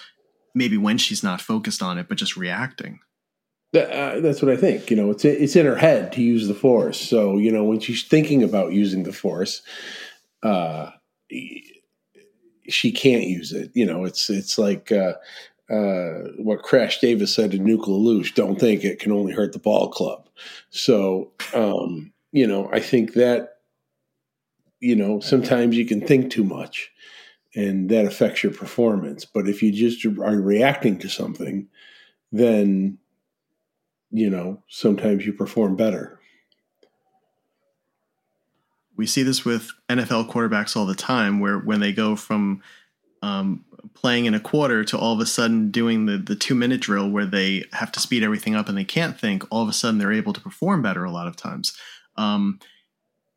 maybe when she's not focused on it, but just reacting. Uh, that's what I think. You know, it's it's in her head to use the force. So you know, when she's thinking about using the force, uh, she can't use it. You know, it's it's like uh, uh, what Crash Davis said to LaLoosh: "Don't think it can only hurt the ball club." So um, you know, I think that you know sometimes you can think too much, and that affects your performance. But if you just are reacting to something, then you know, sometimes you perform better. We see this with NFL quarterbacks all the time, where when they go from um, playing in a quarter to all of a sudden doing the the two minute drill, where they have to speed everything up and they can't think, all of a sudden they're able to perform better a lot of times. Um,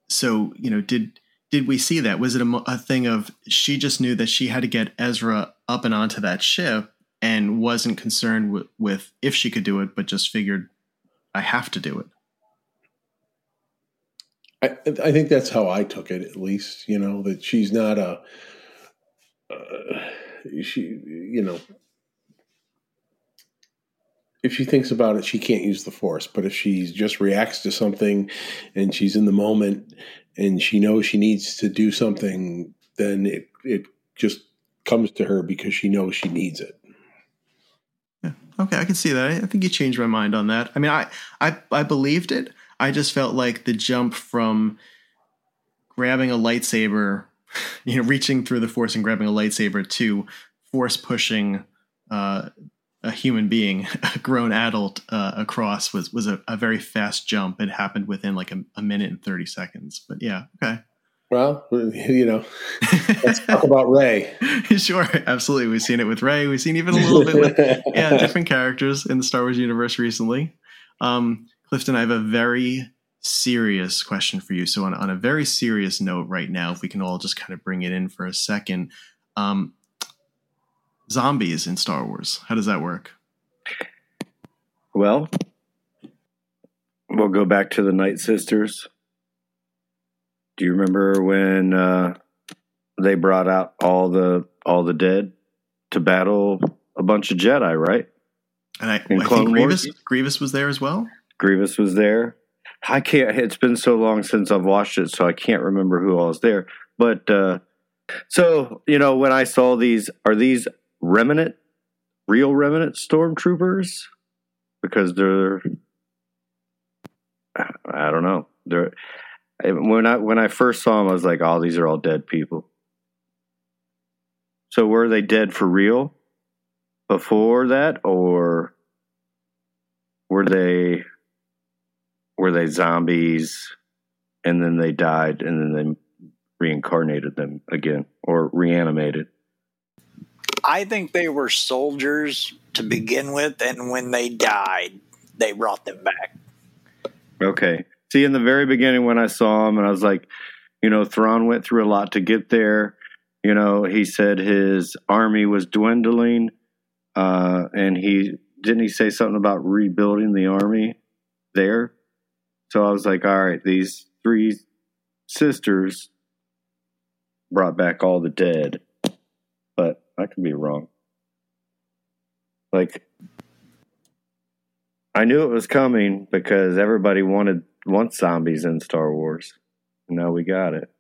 so you know, did did we see that? Was it a, a thing of she just knew that she had to get Ezra up and onto that ship, and wasn't concerned with, with if she could do it, but just figured I have to do it. I, I think that's how I took it, at least. You know that she's not a uh, she. You know, if she thinks about it, she can't use the force. But if she just reacts to something, and she's in the moment, and she knows she needs to do something, then it it just comes to her because she knows she needs it. Okay, I can see that. I think you changed my mind on that. I mean, I I I believed it. I just felt like the jump from grabbing a lightsaber, you know, reaching through the force and grabbing a lightsaber to force pushing uh, a human being, a grown adult, uh, across was was a, a, very fast jump. It happened within like a, a minute and thirty seconds. But yeah, okay. Well, you know, let's talk about Rey. sure, absolutely. We've seen it with Rey. We've seen even a little bit with yeah, different characters in the Star Wars universe recently. Um, Clifton, I have a very serious question for you. So, on, on a very serious note, right now, if we can all just kind of bring it in for a second, um, zombies in Star Wars? How does that work? Well, we'll go back to the Night Sisters. Do you remember when uh, they brought out all the all the dead to battle a bunch of Jedi, right? And I, I think Grievous Wars? Grievous was there as well. Grievous was there. I can't. It's been so long since I've watched it, so I can't remember who all was there. But uh, so you know, when I saw these, are these remnant, real remnant stormtroopers? Because they're, I don't know. They're when I when I first saw them, I was like, "Oh, these are all dead people." So were they dead for real before that, or were they were they zombies and then they died and then they reincarnated them again or reanimated? I think they were soldiers to begin with, and when they died, they brought them back. Okay. See, in the very beginning when I saw him, and I was like, you know, Thrawn went through a lot to get there. You know, he said his army was dwindling, uh, and he didn't he say something about rebuilding the army there. So I was like, all right, these three sisters brought back all the dead, but I could be wrong. Like, I knew it was coming because everybody wanted wants zombies in Star Wars. Now we got it.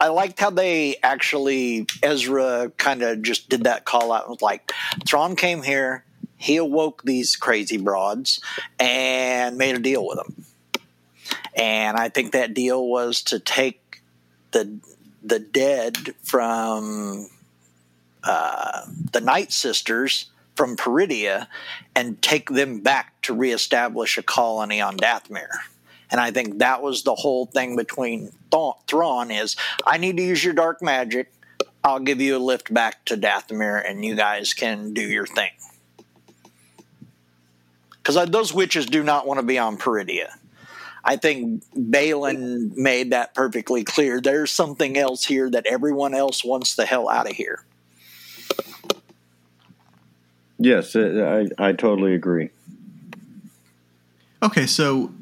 I liked how they actually Ezra kind of just did that call out and was like, Thrawn came here, he awoke these crazy broads and made a deal with them. And I think that deal was to take the the dead from uh, the Night Sisters from Peridea and take them back to reestablish a colony on Dathomir. And I think that was the whole thing between Th- Thrawn is I need to use your dark magic. I'll give you a lift back to Dathomir, and you guys can do your thing. Because uh, those witches do not want to be on Peridea. I think Baylan made that perfectly clear. There's something else here that everyone else wants the hell out of here. Yes, uh, I I totally agree. Okay, so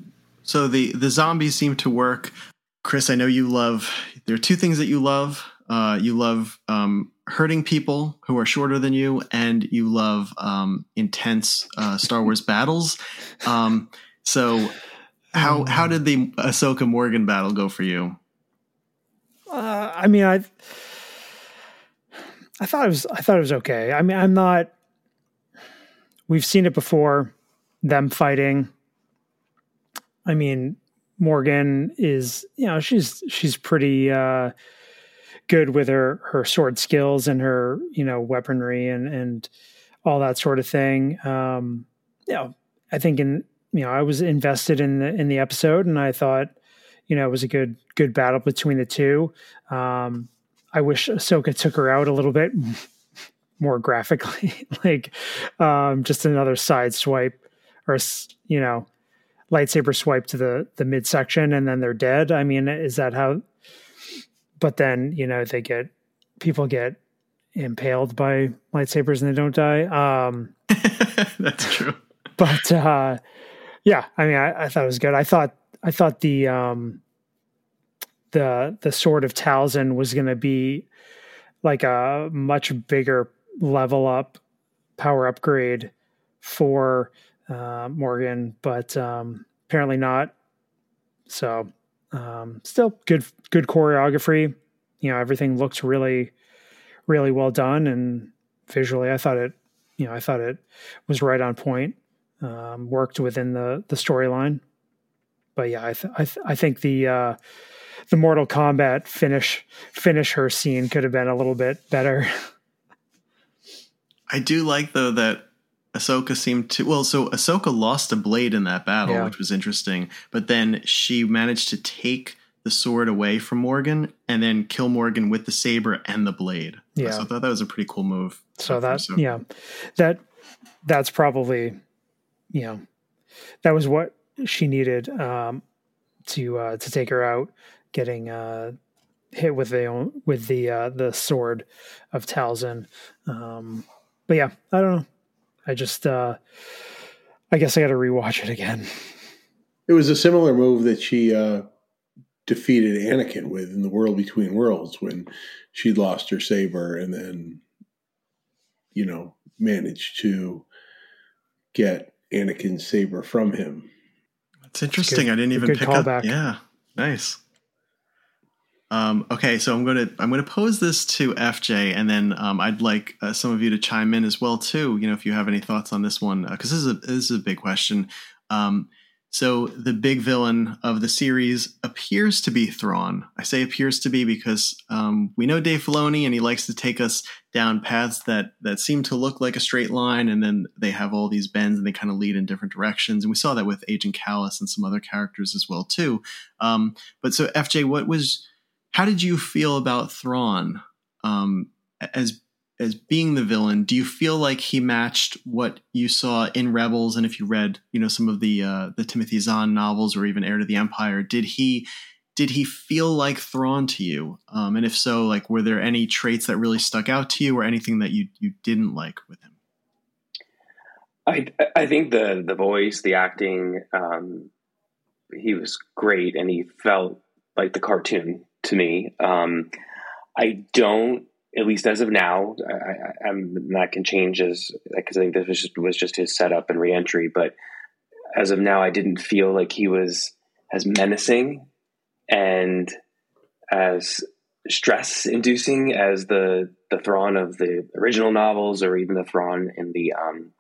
so the the zombies seem to work. Chris, I know you love. There are two things that you love. Uh, you love um, hurting people who are shorter than you, and you love um, intense uh, Star Wars battles. Um, so, how how did the Ahsoka Morgan battle go for you? Uh, I mean, I I thought it was I thought it was okay. I mean, I'm not. We've seen it before, them fighting. I mean, Morgan is you know she's she's pretty uh, good with her her sword skills and her you know weaponry and and all that sort of thing. Um, you know, I think in you know I was invested in the in the episode and I thought you know it was a good good battle between the two. Um, I wish Ahsoka took her out a little bit more graphically, like um, just another side swipe or you know lightsaber swipe to the the midsection and then they're dead. I mean, is that how? But then you know they get people get impaled by lightsabers and they don't die. Um, That's true. but uh, yeah, I mean, I, I thought it was good. I thought I thought the um, the the sword of Talzin was going to be like a much bigger level up power upgrade for uh, Morgan, but um, apparently not. So um, still good good choreography. You know, everything looks really really well done, and visually, I thought it. You know, I thought it was right on point. Um, worked within the the storyline, but yeah, I th- I, th- I think the uh, the Mortal Kombat finish finish her scene could have been a little bit better. I do like though that Ahsoka seemed to well, so Ahsoka lost a blade in that battle, Yeah. which was interesting. But then she managed to take the sword away from Morgan and then kill Morgan with the saber and the blade. Yeah. so I thought that was a pretty cool move. so that Ahsoka. yeah, that that's probably you know that was what she needed um, to uh, to take her out, getting uh, hit with the with the uh, the sword of Talzin. Um, but yeah, I don't know. I just uh, I guess I got to rewatch it again. It was a similar move that she uh, defeated Anakin with in the World Between Worlds when she'd lost her saber and then, you know, managed to get Anakin's saber from him. That's interesting. I didn't even pick callback. up. Yeah, nice. Um, okay, so I'm gonna I'm gonna pose this to FJ, and then um, I'd like uh, some of you to chime in as well too. You know, if you have any thoughts on this one, because uh, this is a this is a big question. Um, so the big villain of the series appears to be Thrawn. I say appears to be because um, we know Dave Filoni, and he likes to take us down paths that that seem to look like a straight line, and then they have all these bends, and they kind of lead in different directions. And we saw that with Agent Kallus and some other characters as well too. Um, but so FJ, what was how did you feel about Thrawn um, as as being the villain? Do you feel like he matched what you saw in Rebels? And if you read, you know, some of the uh, the Timothy Zahn novels or even Heir to the Empire, did he did he feel like Thrawn to you? Um, and if so, like, were there any traits that really stuck out to you, or anything that you you didn't like with him? I I think the the voice, the acting, um, he was great, and he felt like the cartoon to me. Um, I don't, at least as of now, I, am that can change as because I think this was just, was just his setup and reentry. But as of now, I didn't feel like he was as menacing and as stress inducing as the the Thrawn of the original novels or even the Thrawn in the um,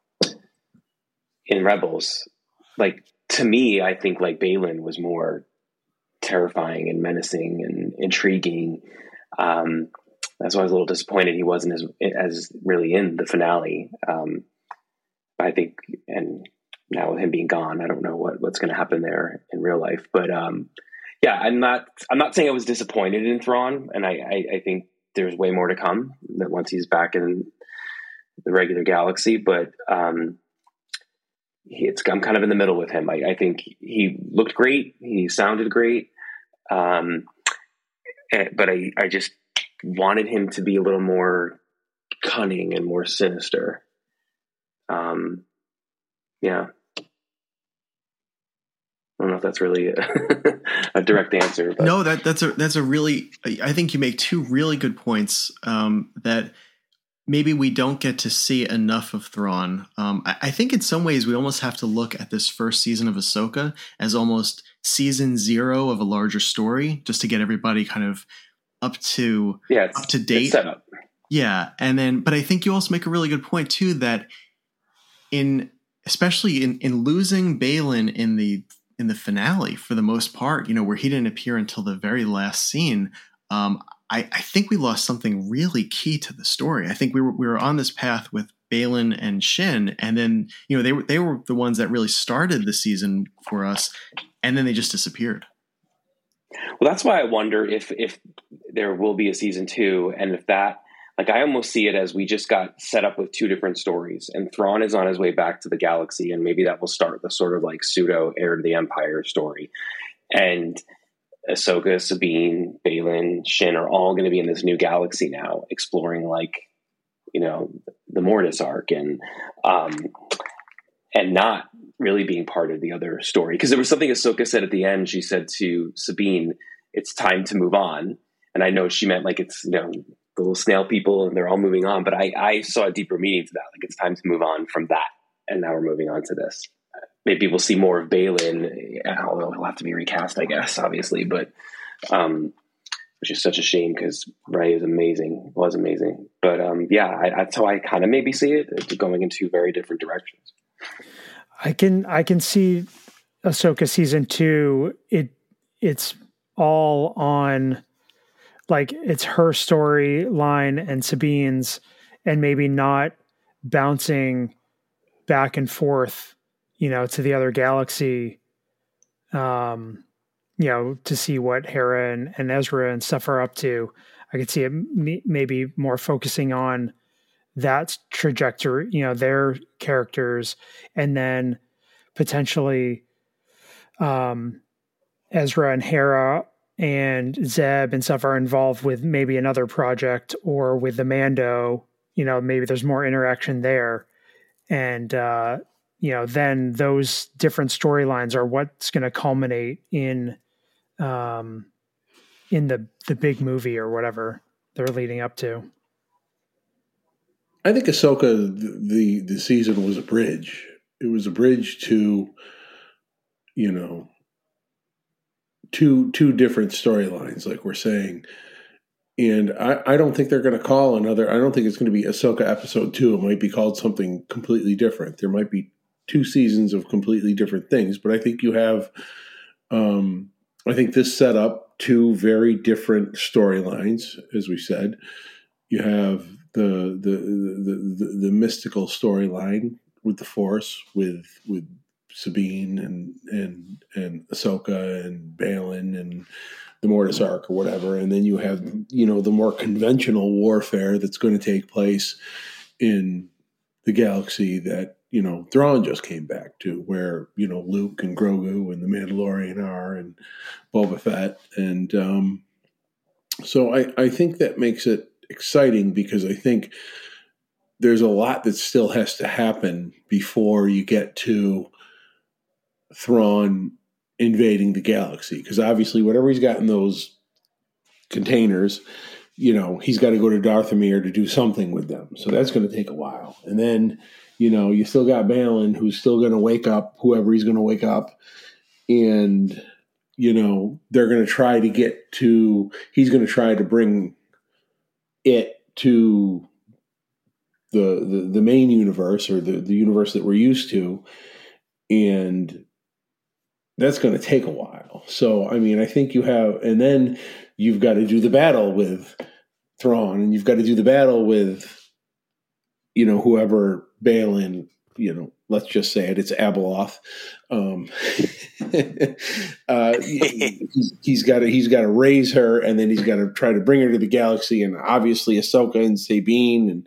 in Rebels. Like to me, I think like Baylan was more terrifying and menacing and intriguing. Um, that's why I was a little disappointed he wasn't as as really in the finale. Um, I think, and now with him being gone, I don't know what what's going to happen there in real life. But um, yeah, I'm not I'm not saying I was disappointed in Thrawn, and I, I, I think there's way more to come that once he's back in the regular galaxy. But um, he, it's I'm kind of in the middle with him. I, I think he looked great. He sounded great. Um, eh, but I, I just wanted him to be a little more cunning and more sinister. Um, yeah. I don't know if that's really a, a direct answer. But. No, that that's a that's a really. I think you make two really good points. Um, that maybe we don't get to see enough of Thrawn. Um, I, I, think in some ways we almost have to look at this first season of Ahsoka as almost season zero of a larger story, just to get everybody kind of up to yeah, up to date. Yeah, and then but I think you also make a really good point too that in especially in in losing Baylan in the in the finale for the most part, you know, where he didn't appear until the very last scene. Um, I, I, think we lost something really key to the story. I think we were we were on this path with Baylan and Shin, and then you know they were they were the ones that really started the season for us, and then they just disappeared. Well, that's why I wonder if if there will be a season two, and if that like I almost see it as we just got set up with two different stories, and Thrawn is on his way back to the galaxy, and maybe that will start the sort of like pseudo heir to the Empire story, and Ahsoka, Sabine, Baylan, Shin are all going to be in this new galaxy now, exploring like you know the Mortis arc and um, and not really being part of the other story because there was something Ahsoka said at the end. She said to Sabine, "It's time to move on," and I know she meant like it's you know the little snail people and they're all moving on, but I I saw a deeper meaning to that. Like it's time to move on from that, and now we're moving on to this maybe we'll see more of Baylan, although he'll have to be recast, I guess, obviously. But um, which is such a shame because Ray is amazing, was amazing. But um, yeah, I, that's how I kind of maybe see it going in two very different directions. I can I can see Ahsoka season two. It it's all on like it's her storyline and Sabine's, and maybe not bouncing back and forth you know, to the other galaxy, um, you know, to see what Hera and, and Ezra and stuff are up to. I could see it maybe more focusing on that trajectory, you know, their characters, and then potentially um, Ezra and Hera and Zeb and stuff are involved with maybe another project or with the Mando, you know, maybe there's more interaction there. And, uh, you know, then those different storylines are what's going to culminate in, um, in the the big movie or whatever they're leading up to. I think Ahsoka the, the the season was a bridge. It was a bridge to, you know, two two different storylines, like we're saying. And I, I don't think they're going to call another. I don't think it's going to be Ahsoka episode two. It might be called something completely different. There might be two seasons of completely different things. But I think you have, um, I think this set up two very different storylines, as we said. You have the the the the, the mystical storyline with the Force, with with Sabine and and and Ahsoka and Baylan and the Mortis arc or whatever, and then you have you know the more conventional warfare that's going to take place in the galaxy that you know Thrawn just came back to, where you know Luke and Grogu and the Mandalorian are, and Boba Fett, and um, so I I think that makes it exciting because I think there's a lot that still has to happen before you get to Thrawn invading the galaxy. Because obviously, whatever he's got in those containers, you know, he's got to go to Dathomir to do something with them. So that's going to take a while. And then, you know, you still got Baylan who's still going to wake up whoever he's going to wake up. And, you know, they're going to try to get to, he's going to try to bring it to the, the, the main universe or the, the universe that we're used to. And that's going to take a while. So, I mean, I think you have, and then you've got to do the battle with Thrawn, and you've got to do the battle with, you know, whoever Baylan, you know, let's just say it, it's Abeloth. Um, uh, he's, he's got to he's got to raise her, and then he's got to try to bring her to the galaxy, and obviously Ahsoka and Sabine and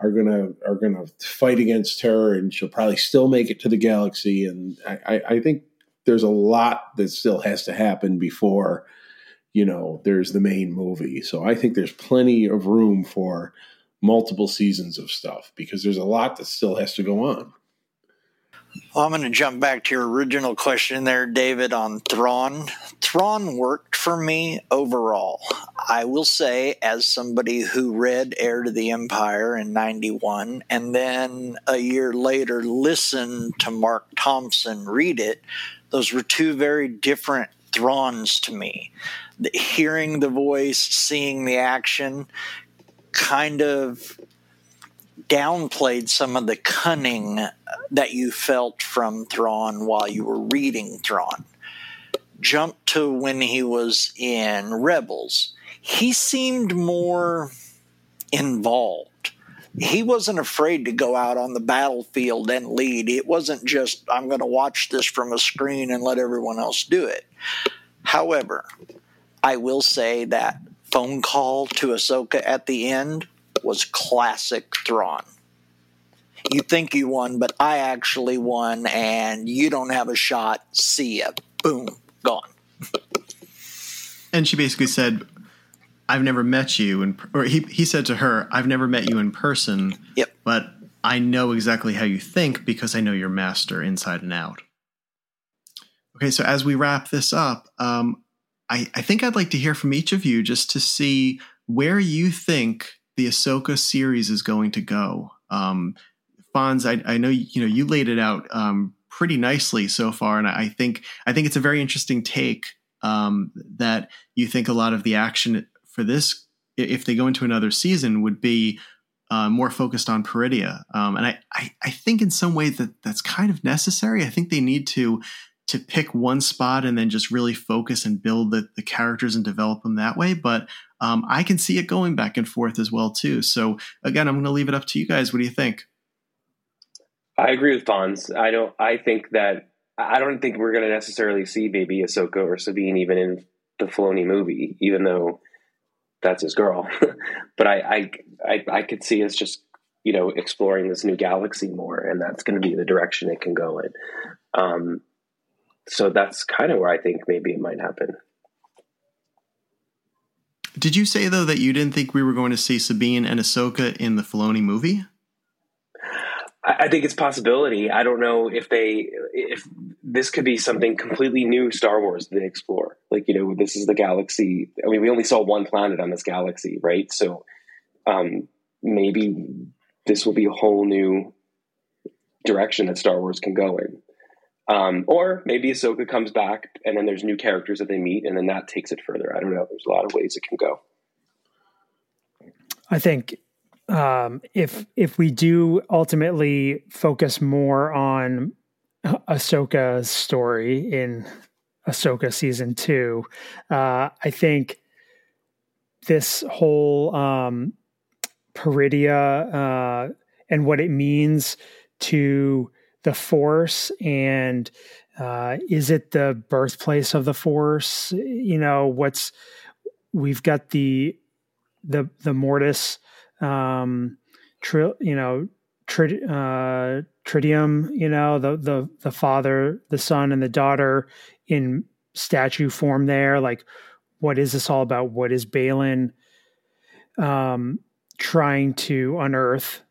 are gonna are gonna fight against her, and she'll probably still make it to the galaxy, and I, I, I think there's a lot that still has to happen before you know there's the main movie so i think there's plenty of room for multiple seasons of stuff because there's a lot that still has to go on well, I'm going to jump back to your original question there, David, on Thrawn. Thrawn worked for me overall. I will say, as somebody who read Heir to the Empire in 91 and then a year later listened to Marc Thompson read it, those were two very different Thrawns to me. The, hearing the voice, seeing the action, kind of downplayed some of the cunning that you felt from Thrawn while you were reading Thrawn. Jump to when he was in Rebels. He seemed more involved he wasn't afraid to go out on the battlefield and lead. It wasn't just, I'm going to watch this from a screen and let everyone else do it. However, I will say that phone call to Ahsoka at the end was classic Thrawn. You think you won, but I actually won, and you don't have a shot. See ya. Boom, gone. and she basically said, I've never met you, and or he he said to her, "I've never met you in person. Yep. But I know exactly how you think because I know your master inside and out." Okay, so as we wrap this up, um, I, I think I'd like to hear from each of you just to see where you think the Ahsoka series is going to go. Um, Fonz, I, I know you know you laid it out um, pretty nicely so far, and I think I think it's a very interesting take um, that you think a lot of the action for this, if they go into another season, would be uh, more focused on Peridea. Um, and I, I, I, think in some way that that's kind of necessary. I think they need to to pick one spot and then just really focus and build the, the characters and develop them that way. But um, I can see it going back and forth as well too. So again, I'm going to leave it up to you guys. What do you think? I agree with Fonz. I don't. I think that I don't think we're going to necessarily see Baby Ahsoka or Sabine even in the Filoni movie, even though that's his girl. but I, I, I, I could see us just, you know, exploring this new galaxy more, and that's going to be the direction it can go in. Um, so that's kind of where I think maybe it might happen. Did you say though that you didn't think we were going to see Sabine and Ahsoka in the Filoni movie? I, I think it's possibility. I don't know if they if this could be something completely new Star Wars they explore. Like you know, this is the galaxy. I mean, we only saw one planet on this galaxy, right? So um, maybe this will be a whole new direction that Star Wars can go in. Um, or maybe Ahsoka comes back and then there's new characters that they meet and then that takes it further. I don't know. There's a lot of ways it can go. I think um, if if we do ultimately focus more on Ahsoka's story in Ahsoka season two, uh, I think this whole um, Peridea uh, and what it means to the Force and uh, is it the birthplace of the Force? You know, what's we've got the the the Mortis, um, tri, you know, tri, uh, Tridium. You know, the the the father, the son, and the daughter in statue form. There, like, what is this all about? What is Baylan um, trying to unearth?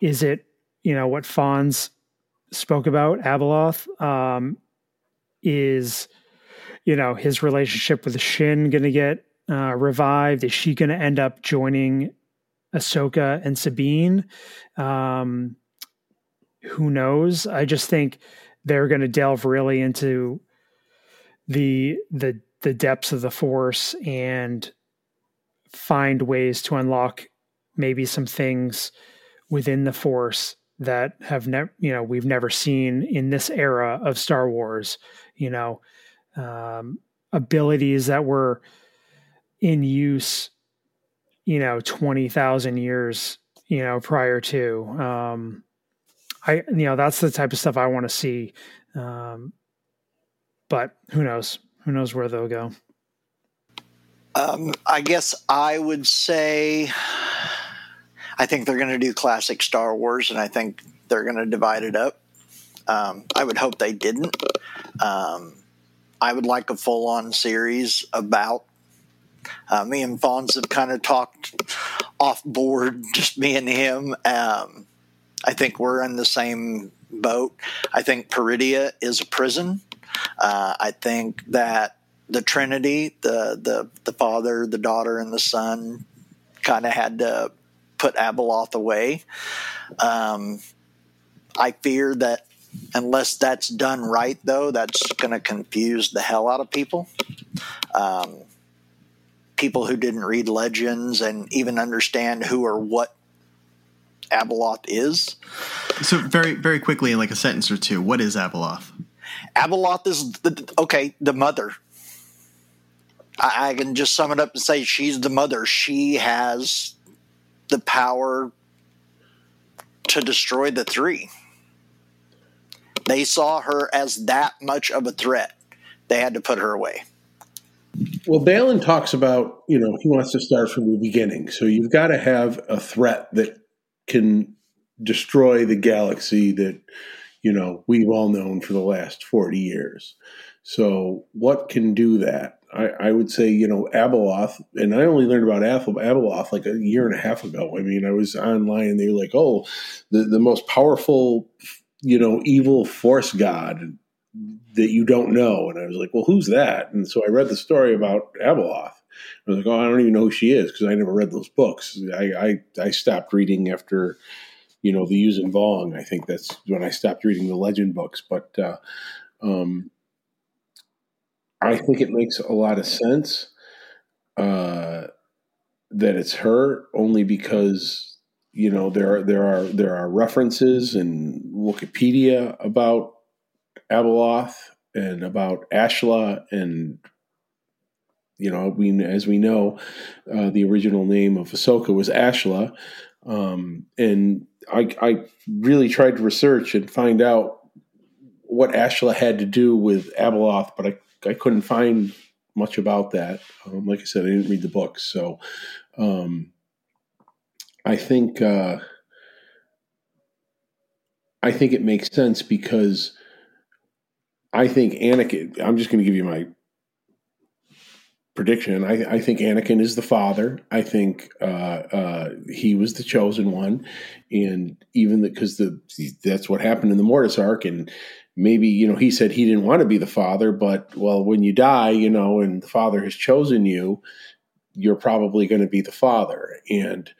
Is it you know what Fonz spoke about Abeloth um, is, you know, his relationship with Shin going to get uh, revived? Is she going to end up joining Ahsoka and Sabine? Um, who knows? I just think they're going to delve really into the the the depths of the Force and find ways to unlock maybe some things within the Force that have never you know we've never seen in this era of Star Wars. You know, um, abilities that were in use, you know, twenty thousand years, you know, prior to. Um, I you know that's the type of stuff I want to see. Um, but who knows? Who knows where they'll go? Um, I guess I would say I think they're going to do classic Star Wars, and I think they're going to divide it up. Um, I would hope they didn't. Um, I would like a full on series about. Uh, me and Fonz have kind of talked off board, just me and him. Um, I think we're in the same boat. I think Peridea is a prison. Uh, I think that the Trinity, the the the Father, the Daughter, and the Son, kind of had to put Abeloth away. Um, I fear that unless that's done right, though, that's going to confuse the hell out of people. Um, people who didn't read legends and even understand who or what Abeloth is. So very, very quickly in like a sentence or two, what is Abeloth? Abeloth is the okay, the mother. I, I can just sum it up and say she's the mother. She has the power to destroy the three. They saw her as that much of a threat. They had to put her away. Well, Baylan talks about, you know, he wants to start from the beginning. So you've got to have a threat that can destroy the galaxy that, you know, we've all known for the last 40 years. So what can do that? I, I, would say, you know, Abeloth, and I only learned about Abeloth like a year and a half ago. I mean, I was online and they were like, oh, the, the most powerful, you know, evil force god that you don't know. And I was like, well, who's that? And so I read the story about Abeloth. I was like, oh, I don't even know who she is because I never read those books. I, I, I stopped reading after, you know, the Yuuzhan Vong. I think that's when I stopped reading the legend books. But, uh, um, I think it makes a lot of sense uh, that it's her only because you know there are there are there are references in Wikipedia about Abeloth and about Ashla and you know we as we know uh, the original name of Ahsoka was Ashla. Um, and I, I really tried to research and find out what Ashla had to do with Abeloth, but I I couldn't find much about that. Um, like I said, I didn't read the books, so um, I think uh, I think it makes sense because I think Anakin. I'm just going to give you my prediction. I, I, think Anakin is the father. I think uh, uh, he was the chosen one, and even because the, that's what happened in the Mortis arc, and maybe you know he said he didn't want to be the father, but well, when you die, you know, and the father has chosen you, you're probably going to be the father, and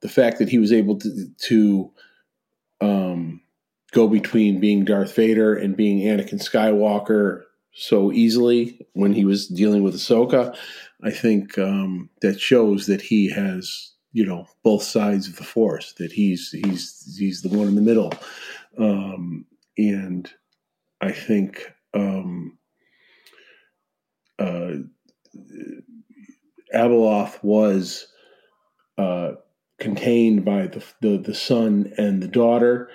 the fact that he was able to to um, go between being Darth Vader and being Anakin Skywalker so easily when he was dealing with Ahsoka, I think um, that shows that he has you know both sides of the force. That he's he's he's the one in the middle, um, and I think um, uh, Abeloth was uh, contained by the, the the son and the daughter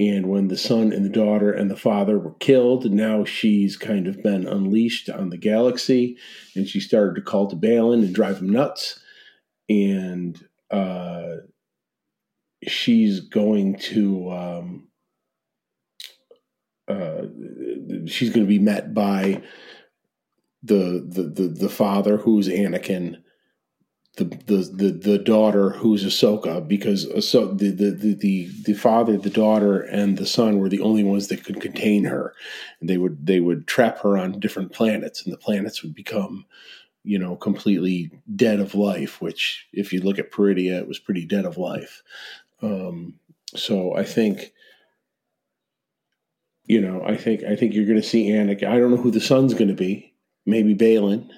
and when the son and the daughter and the father were killed, now she's kind of been unleashed on the galaxy and she started to call to Baylan and drive him nuts. And uh, she's going to. Um, uh, she's going to be met by the, the the the father who's Anakin the the the, the daughter who's Ahsoka because Ahsoka, the, the the the father, the daughter, and the son were the only ones that could contain her. And they would they would trap her on different planets, and the planets would become, you know, completely dead of life. Which, if you look at Peridea, it was pretty dead of life. Um, so I think. You know, I think I think you're going to see Anakin. I don't know who the son's going to be. Maybe Baylan.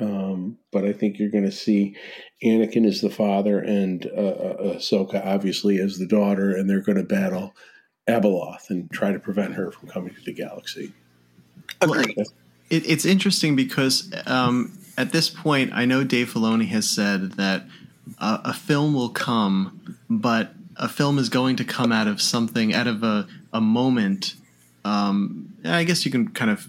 Um, but I think you're going to see Anakin as the father and uh, uh, Ahsoka obviously as the daughter, and they're going to battle Abeloth and try to prevent her from coming to the galaxy. Agreed. It, it's interesting because um, at this point, I know Dave Filoni has said that uh, a film will come, but a film is going to come out of something, out of a, a moment. Um, I guess you can kind of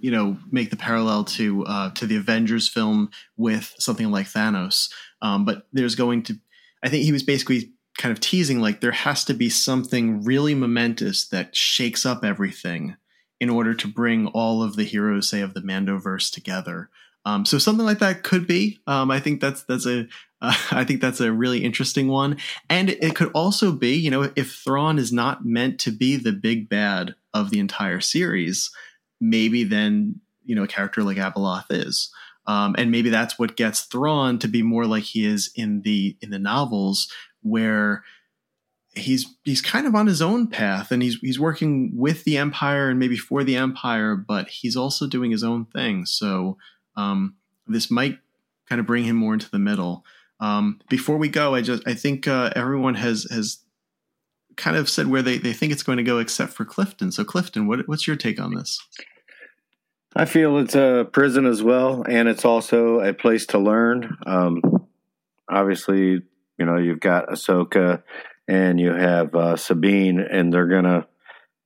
you know make the parallel to uh, to the Avengers film with something like Thanos. Um, but there's going to, I think he was basically kind of teasing like there has to be something really momentous that shakes up everything in order to bring all of the heroes, say, of the Mandoverse together. Um, so something like that could be. Um, I think that's that's a uh, I think that's a really interesting one, and it, it could also be, you know, if Thrawn is not meant to be the big bad of the entire series, maybe then you know a character like Abeloth is. Um, and maybe that's what gets Thrawn to be more like he is in the in the novels, where he's he's kind of on his own path and he's he's working with the Empire and maybe for the Empire, but he's also doing his own thing. So um, this might kind of bring him more into the middle. Um, before we go, I just I think uh, everyone has has kind of said where they, they think it's going to go except for Clifton. So Clifton, what, what's your take on this? I feel it's a prison as well, and it's also a place to learn. Um, obviously, you know, you've got Ahsoka and you have uh, Sabine, and they're going to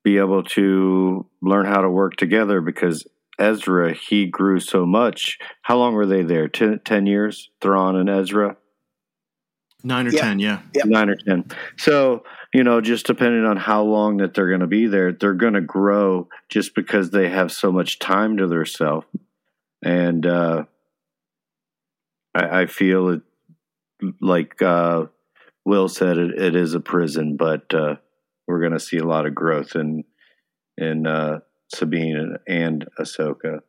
be able to learn how to work together because Ezra, he grew so much. How long were they there? Ten, 10 years? Thrawn and Ezra? Nine or yeah. 10, yeah. yeah. Nine or 10. So, you know, just depending on how long that they're going to be there, they're going to grow just because they have so much time to themselves. And uh, I, I, feel it, like uh, Will said, it, it is a prison, but uh, we're going to see a lot of growth in in uh, Sabine and, and Ahsoka.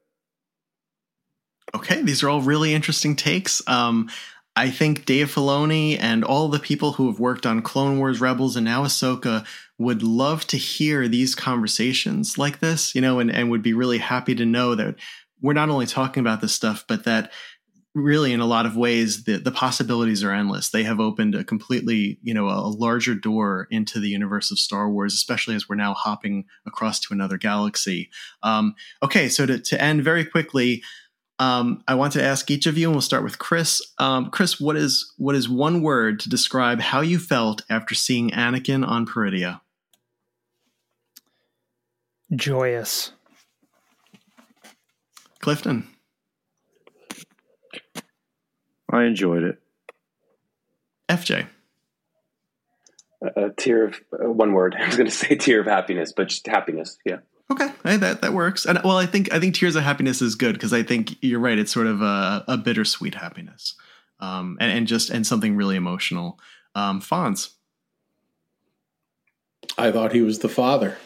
Okay, these are all really interesting takes. Um, I think Dave Filoni and all the people who have worked on Clone Wars, Rebels, and now Ahsoka would love to hear these conversations like this, you know, and, and would be really happy to know that we're not only talking about this stuff, but that really in a lot of ways the, the possibilities are endless. They have opened a completely, you know, a, larger door into the universe of Star Wars, especially as we're now hopping across to another galaxy. Um, okay, so to, to end very quickly, um, I want to ask each of you, and we'll start with Chris. Um, Chris, what is what is one word to describe how you felt after seeing Anakin on Peridea? Joyous. Clifton. I enjoyed it. FJ. A tear of uh, one word. I was going to say tear of happiness, but just happiness. Yeah. Okay, hey, that that works. And well, I think I think Tears of Happiness is good because I think you're right. It's sort of a, a bittersweet happiness, um, and, and just and something really emotional. Um, Fonz. I thought he was the father.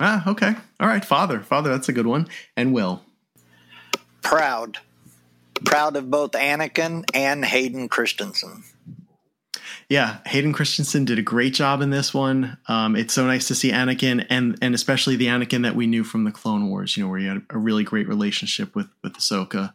Ah, okay, all right, father, father. That's a good one. And Will. Proud, proud of both Anakin and Hayden Christensen yeah, Hayden Christensen did a great job in this one. Um, it's so nice to see Anakin and and especially the Anakin that we knew from the Clone Wars. You know, where he had a really great relationship with with Ahsoka.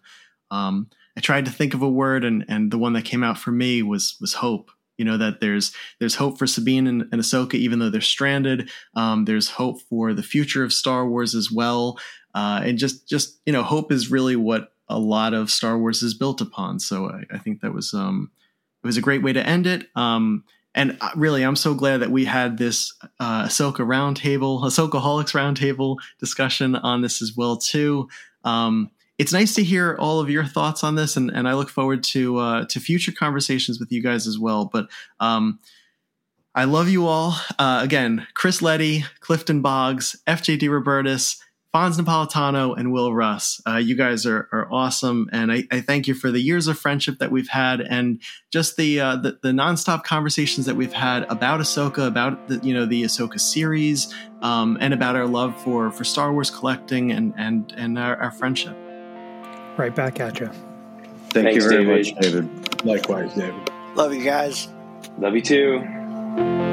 Um, I tried to think of a word, and and the one that came out for me was was hope. You know that there's there's hope for Sabine and, and Ahsoka, even though they're stranded. Um, there's hope for the future of Star Wars as well, uh, and just just you know, hope is really what a lot of Star Wars is built upon. So I, I think that was um, it was a great way to end it. Um, and uh, really, I'm so glad that we had this uh, Ahsoka roundtable, Ahsokaholics roundtable discussion on this as well too. Um, it's nice to hear all of your thoughts on this, and, and I look forward to uh, to future conversations with you guys as well. But um, I love you all. Uh, again, Chris Leddy, Clifton Boggs, FJ DeRobertis, Fonz Napolitano and Will Russ. Uh, you guys are, are awesome, and I, I, thank you for the years of friendship that we've had, and just the uh, the, the nonstop conversations that we've had about Ahsoka, about the you know the Ahsoka series, um, and about our love for for Star Wars collecting and and and our, our friendship. Right back at you. Thank Thanks, you very David. much, David. Likewise, David. Love you guys. Love you too.